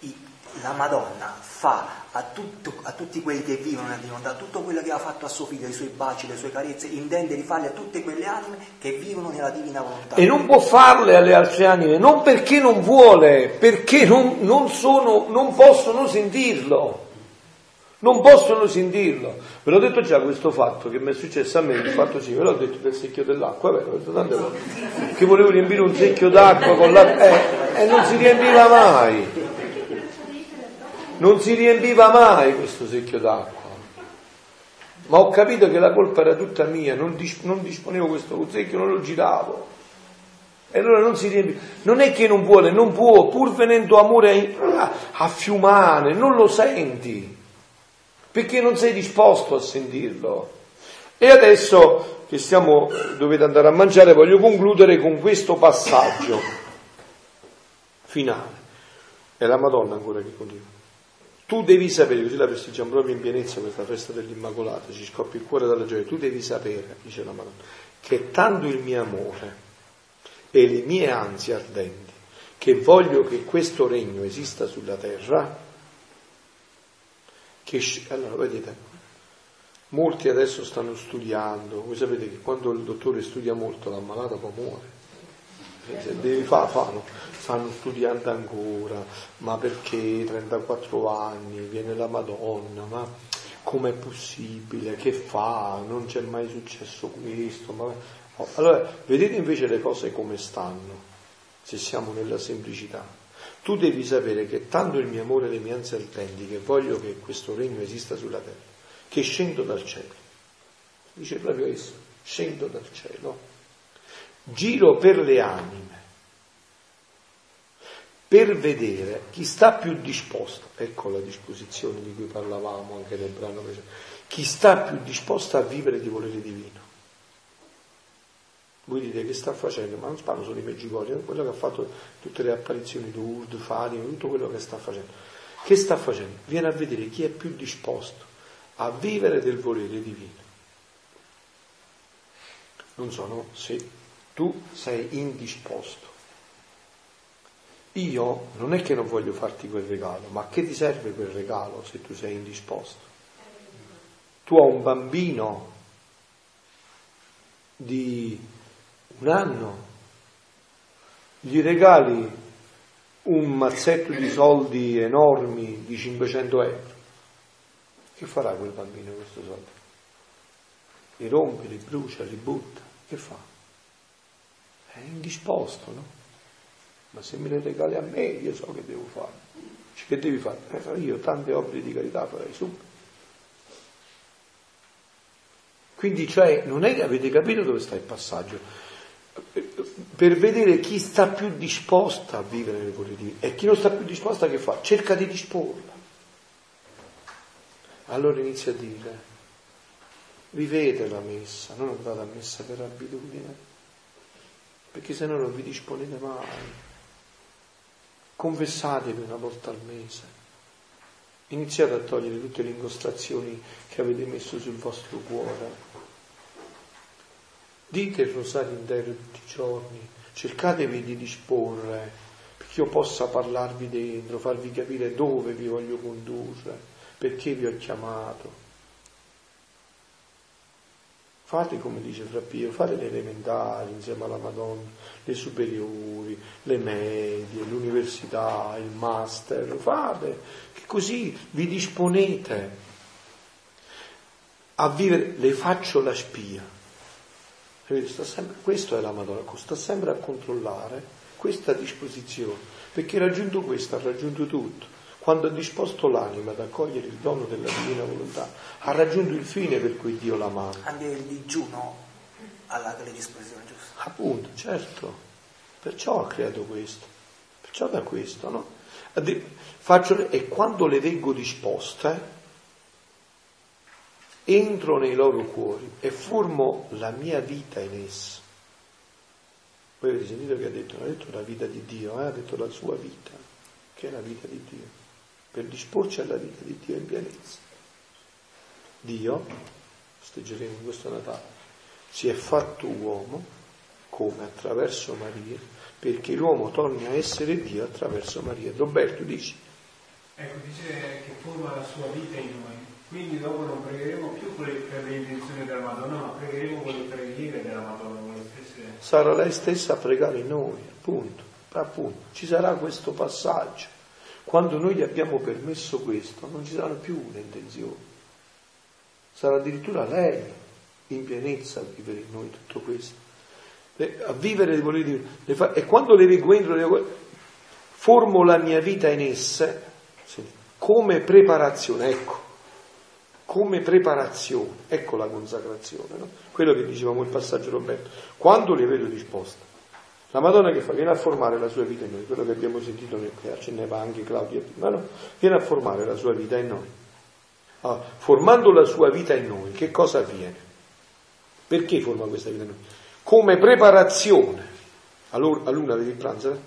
i, la Madonna fa a, tutto, a, tutti quelli che vivono nella divinità tutto quello che ha fatto a suo figlio, i suoi baci, le sue carezze, intende rifarle a tutte quelle anime che vivono nella divina volontà. E non può farle alle altre anime, non perché non vuole, perché non, non, sono, non possono sentirlo non possono sentirlo. Ve l'ho detto già questo fatto che mi è successo a me, il fatto sì, ve l'ho detto del secchio dell'acqua, vero, tante volte, che volevo riempire un secchio d'acqua con l'acqua, eh, e non si riempiva mai. Non si riempiva mai questo secchio d'acqua. Ma ho capito che la colpa era tutta mia, non, dis- non disponevo questo secchio, non lo giravo. E allora non si riempie. Non è che non vuole, non può, pur venendo amore a, a fiumane, non lo senti perché non sei disposto a sentirlo. E adesso che stiamo, dovete andare a mangiare, voglio concludere con questo passaggio finale. È la Madonna ancora che continua. Tu devi sapere, così la festeggiamo proprio in pienezza questa festa dell'Immacolata, ci scoppia il cuore dalla gioia, tu devi sapere, dice la Madonna, che tanto il mio amore e le mie ansie ardenti, che voglio che questo regno esista sulla terra, che allora vedete, molti adesso stanno studiando, voi sapete che quando il dottore studia molto l'ammalato poi muore. Se devi fare, fanno, stanno studiando ancora, ma perché 34 anni, viene la Madonna, ma com'è possibile, che fa, non c'è mai successo questo. Ma... Allora, vedete invece le cose come stanno, se siamo nella semplicità. Tu devi sapere che tanto il mio amore e le mie ansie ardenti che voglio che questo regno esista sulla terra, che scendo dal cielo. Dice proprio esso, scendo dal cielo, giro per le anime, per vedere chi sta più disposto, ecco la disposizione di cui parlavamo anche nel brano precedente, chi sta più disposto a vivere di volere divino. Voi dite che sta facendo, ma non parlo solo di Meggiugorje, quello che ha fatto tutte le apparizioni di Urd, Fatima, tutto quello che sta facendo. Che sta facendo? Viene a vedere chi è più disposto a vivere del volere divino. Non sono tu sei indisposto. Io non è che non voglio farti quel regalo, ma che ti serve quel regalo se tu sei indisposto? Tu hai un bambino di un anno, gli regali un mazzetto di soldi enormi di 500 euro, che farà quel bambino questo soldi? Li rompe, li brucia, li butta, che fa? È indisposto, no? Ma se me li regali a me, io so che devo fare. Che devi fare? Eh, io tante opere di carità farei subito. Quindi, cioè, non è che avete capito dove sta il passaggio per vedere chi sta più disposta a vivere nel volere e chi non sta più disposta che fa? Cerca di disporla. Allora inizia a dire, vivete la messa, non andate a messa per abitudine, perché se no non vi disponete mai. Confessatevi una volta al mese. Iniziate a togliere tutte le incostrazioni che avete messo sul vostro cuore. Dite il rosario intero tutti i giorni, cercatevi di disporre perché io possa parlarvi dentro, farvi capire dove vi voglio condurre, perché vi ho chiamato. Fate come dice Fra Pio, fate le elementari insieme alla Madonna, le superiori, le medie, l'università, il master, fate, che così vi disponete a vivere, le faccio la spia. Sempre, questo è la Madonna, sta sempre a controllare questa disposizione, perché raggiunto questo ha raggiunto tutto quando ha disposto l'anima ad accogliere il dono della divina volontà, ha raggiunto il fine per cui Dio la manda. Anche il digiuno ha la disposizione giusta. Appunto, certo. Perciò ha creato questo. Perciò da questo, no? Faccio, e quando le vengo disposte, entro nei loro cuori e formo la mia vita in esso. Voi avete sentito che ha detto? Non ha detto la vita di Dio, eh? ha detto la sua vita, che è la vita di Dio per disporci alla vita di Dio in pienezza. Dio, festeggeremo in questo Natale, si è fatto uomo come attraverso Maria, perché l'uomo torni a essere Dio attraverso Maria. Roberto dici? Ecco, dice che forma la sua vita in noi, quindi dopo non pregheremo più per le intenzioni della Madonna, ma pregheremo con le preghiere della Madonna. Sarà lei stessa a pregare in noi, appunto, appunto. Ci sarà questo passaggio. Quando noi gli abbiamo permesso questo, non ci saranno più le intenzioni. Sarà addirittura lei in pienezza a vivere in noi tutto questo. A vivere le volere di. E quando le leggo entro, le formo la mia vita in esse come preparazione, ecco, come preparazione, ecco la consacrazione, no? quello che dicevamo il passaggio Roberto, quando le vedo disposte la Madonna che fa? Viene a formare la sua vita in noi, quello che abbiamo sentito che accenneva anche Claudia prima, no? Viene a formare la sua vita in noi. Allora, formando la sua vita in noi, che cosa avviene? Perché forma questa vita in noi? Come preparazione, allora, a luna del pranzo, eh?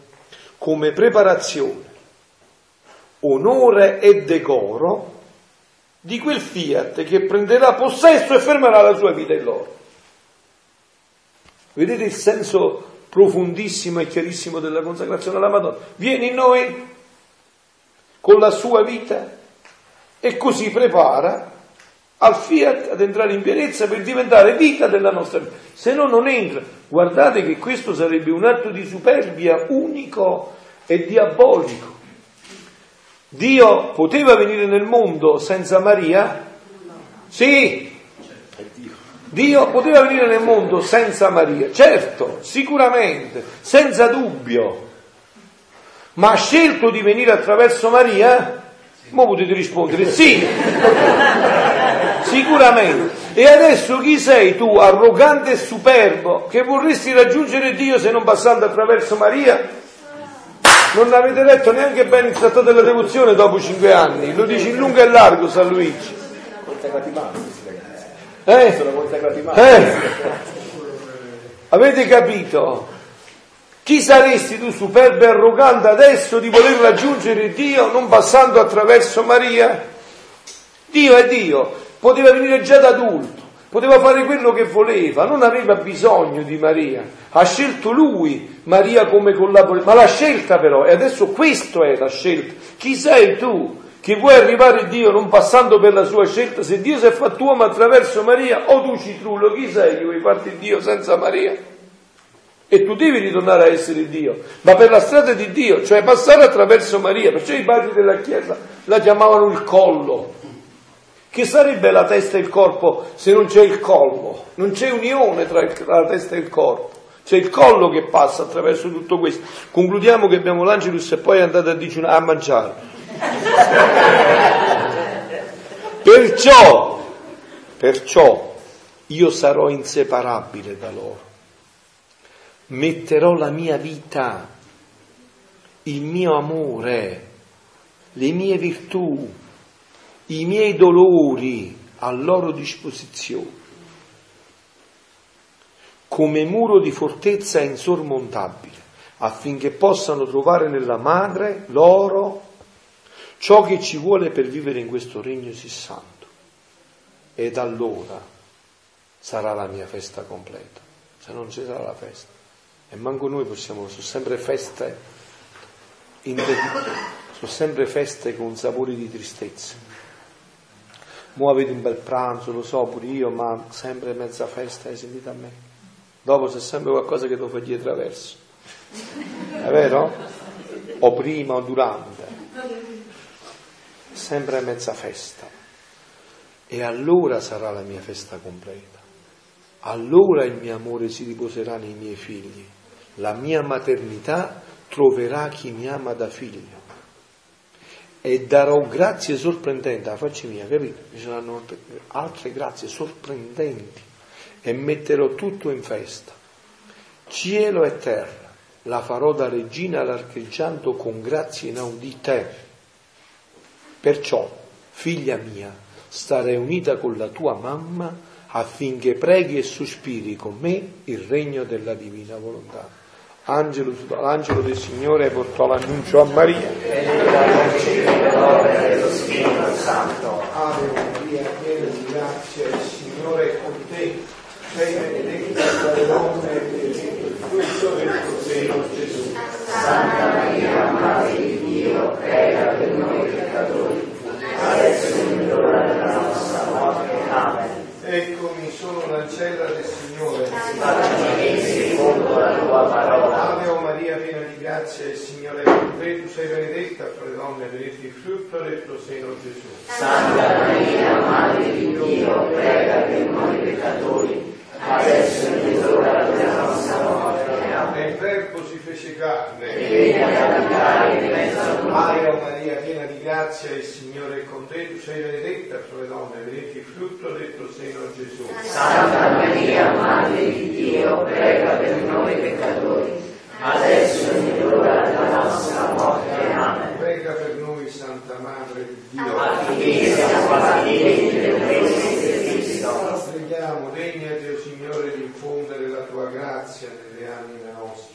come preparazione, onore e decoro di quel fiat che prenderà possesso e fermerà la sua vita in loro. Vedete il senso profondissimo e chiarissimo della consacrazione alla Madonna. Viene in noi con la sua vita e così prepara al fiat ad entrare in pienezza per diventare vita della nostra vita. Se no non entra. Guardate che questo sarebbe un atto di superbia unico e diabolico. Dio poteva venire nel mondo senza Maria? Sì, Dio poteva venire nel mondo senza Maria, certo, sicuramente, senza dubbio, ma ha scelto di venire attraverso Maria? Mo potete rispondere sì, sicuramente. E adesso chi sei tu, arrogante e superbo, che vorresti raggiungere Dio se non passando attraverso Maria? Non avete letto neanche bene il trattato della devozione dopo cinque anni, lo dice in lungo e largo San Luigi. Eh? Eh? Avete capito? Chi saresti tu superbo e arrogante adesso di voler raggiungere Dio non passando attraverso Maria? Dio è Dio, poteva venire già da adulto, poteva fare quello che voleva, non aveva bisogno di Maria. Ha scelto lui Maria come collaboratore, ma l'ha scelta però, e adesso questo è la scelta. Chi sei tu? Che vuoi arrivare a Dio non passando per la sua scelta, se Dio si è fatto uomo attraverso Maria, o tu citrullo, chi sei che vuoi farti Dio senza Maria? E tu devi ritornare a essere Dio, ma per la strada di Dio, cioè passare attraverso Maria, perciò i padri della Chiesa la chiamavano il collo. Che sarebbe la testa e il corpo se non c'è il collo? Non c'è unione tra, il, tra la testa e il corpo. C'è il collo che passa attraverso tutto questo. Concludiamo che abbiamo l'Angelus e poi andate a, digiunare, a mangiare. Perciò, perciò io sarò inseparabile da loro. metterò la mia vita, il mio amore, le mie virtù, i miei dolori a loro disposizione, come muro di fortezza insormontabile, affinché possano trovare nella madre loro ciò che ci vuole per vivere in questo regno sì santo. Ed allora sarà la mia festa completa, se non ci sarà la festa. E manco noi possiamo, sono sempre feste, sono sempre feste con sapori di tristezza. Mo avete un bel pranzo, lo so pure io, ma sempre mezza festa, hai sentito a me? Dopo c'è sempre qualcosa che lo fa dietro verso. È vero? O prima o durante. Sempre mezza festa. E allora sarà la mia festa completa. Allora il mio amore si riposerà nei miei figli. La mia maternità troverà chi mi ama da figlio e darò grazie sorprendenti alla faccia mia, capito? Ci saranno altre grazie sorprendenti e metterò tutto in festa. Cielo e terra la farò da regina larcheggiando con grazie inaudite. Perciò, figlia mia, starei unita con la tua mamma affinché preghi e sospiri con me il regno della divina volontà. Angelo, l'angelo del Signore portò l'annuncio a Maria. Ave Maria, piena di grazia, il Signore è con te. Sei benedetta tra le donne e benedetto il frutto del tuo seno, Gesù. Santa Maria, Madre di Dio, prega per noi peccatori, adesso è l'ora della nostra morte. Amen. Eccomi, sono l'ancella del Signore. Ave Maria, piena di grazia, il Signore è con te. Tu sei benedetta fra le donne, benedetto il frutto del tuo seno, Gesù. Santa Maria, Madre di Dio, prega per noi peccatori, adesso è l'ora della nostra il Verbo si fece carne. E abitare in mezzo a noi. Ave Maria, piena di grazia, il Signore è con te. Tu sei benedetta fra le donne, benedetto il frutto del tuo seno, Gesù. Santa Maria, Madre di Dio, prega per noi peccatori, adesso è l'ora della nostra morte. Amen. Prega per noi, Santa Madre di Dio. Affinché siamo fatti del Cristo. Preghiamo, degnati, o Signore, di infondere la tua grazia nelle anime nostre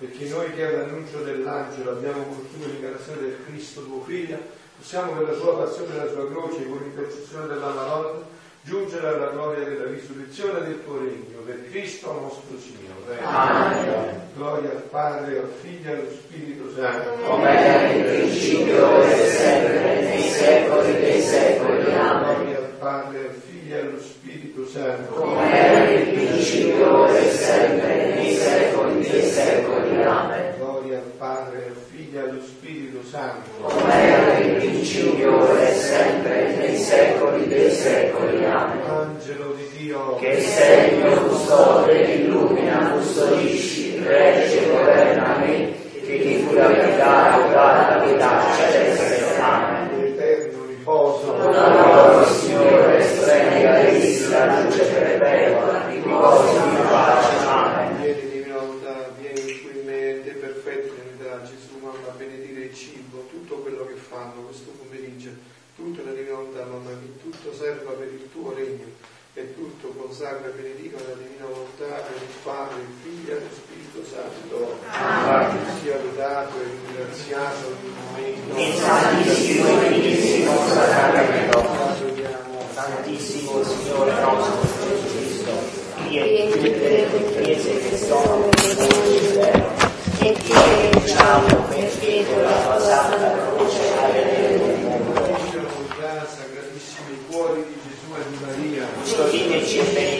perché noi che all'annuncio dell'angelo abbiamo conosciuto l'incarnazione del Cristo, tuo Figlio, possiamo per la sua passione e la sua croce, con l'intercessione della Madonna, giungere alla gloria della risurrezione del tuo regno, per Cristo nostro Signore. Amen. Gloria al Padre, al Figlio e allo Spirito Santo. Come era in principio e sempre, nei secoli dei secoli. Amen. Gloria al Padre, al Figlio e allo Spirito Santo. Come era in principio e sempre, nei secoli. Amen. Gloria al Padre, al Figlio e allo Spirito Santo. Come era in principio e sempre, nei secoli dei secoli. Amen. Angelo di Dio, che sei il mio custode, illumina, custodisci, regge, governa me, che ti fu la verità, la verità celeste. Amen. L'eterno riposo. La loro, Signore, splendida la luce perpetua, riposo di pace. Amen. Vieni divina volontà, vieni in cui mente perfetta unità, Gesù, mamma, benedire il cibo, tutto quello che fanno questo la divina volontà, mamma, che tutto serva per il tuo regno e tutto consacra e benedica la divina volontà il Padre, il Figlio e lo Spirito Santo. Amen. Sia lodato e ringraziato in momento. Il Santissimo e Divinissimo Sacramento. Santissimo Signore nostro Gesù Cristo, tutte le chiese che sono e ti leggiamo per Pietro la tua santa croce alleluia. Sacratissimi cuori di Gesù e di Maria, custoditeci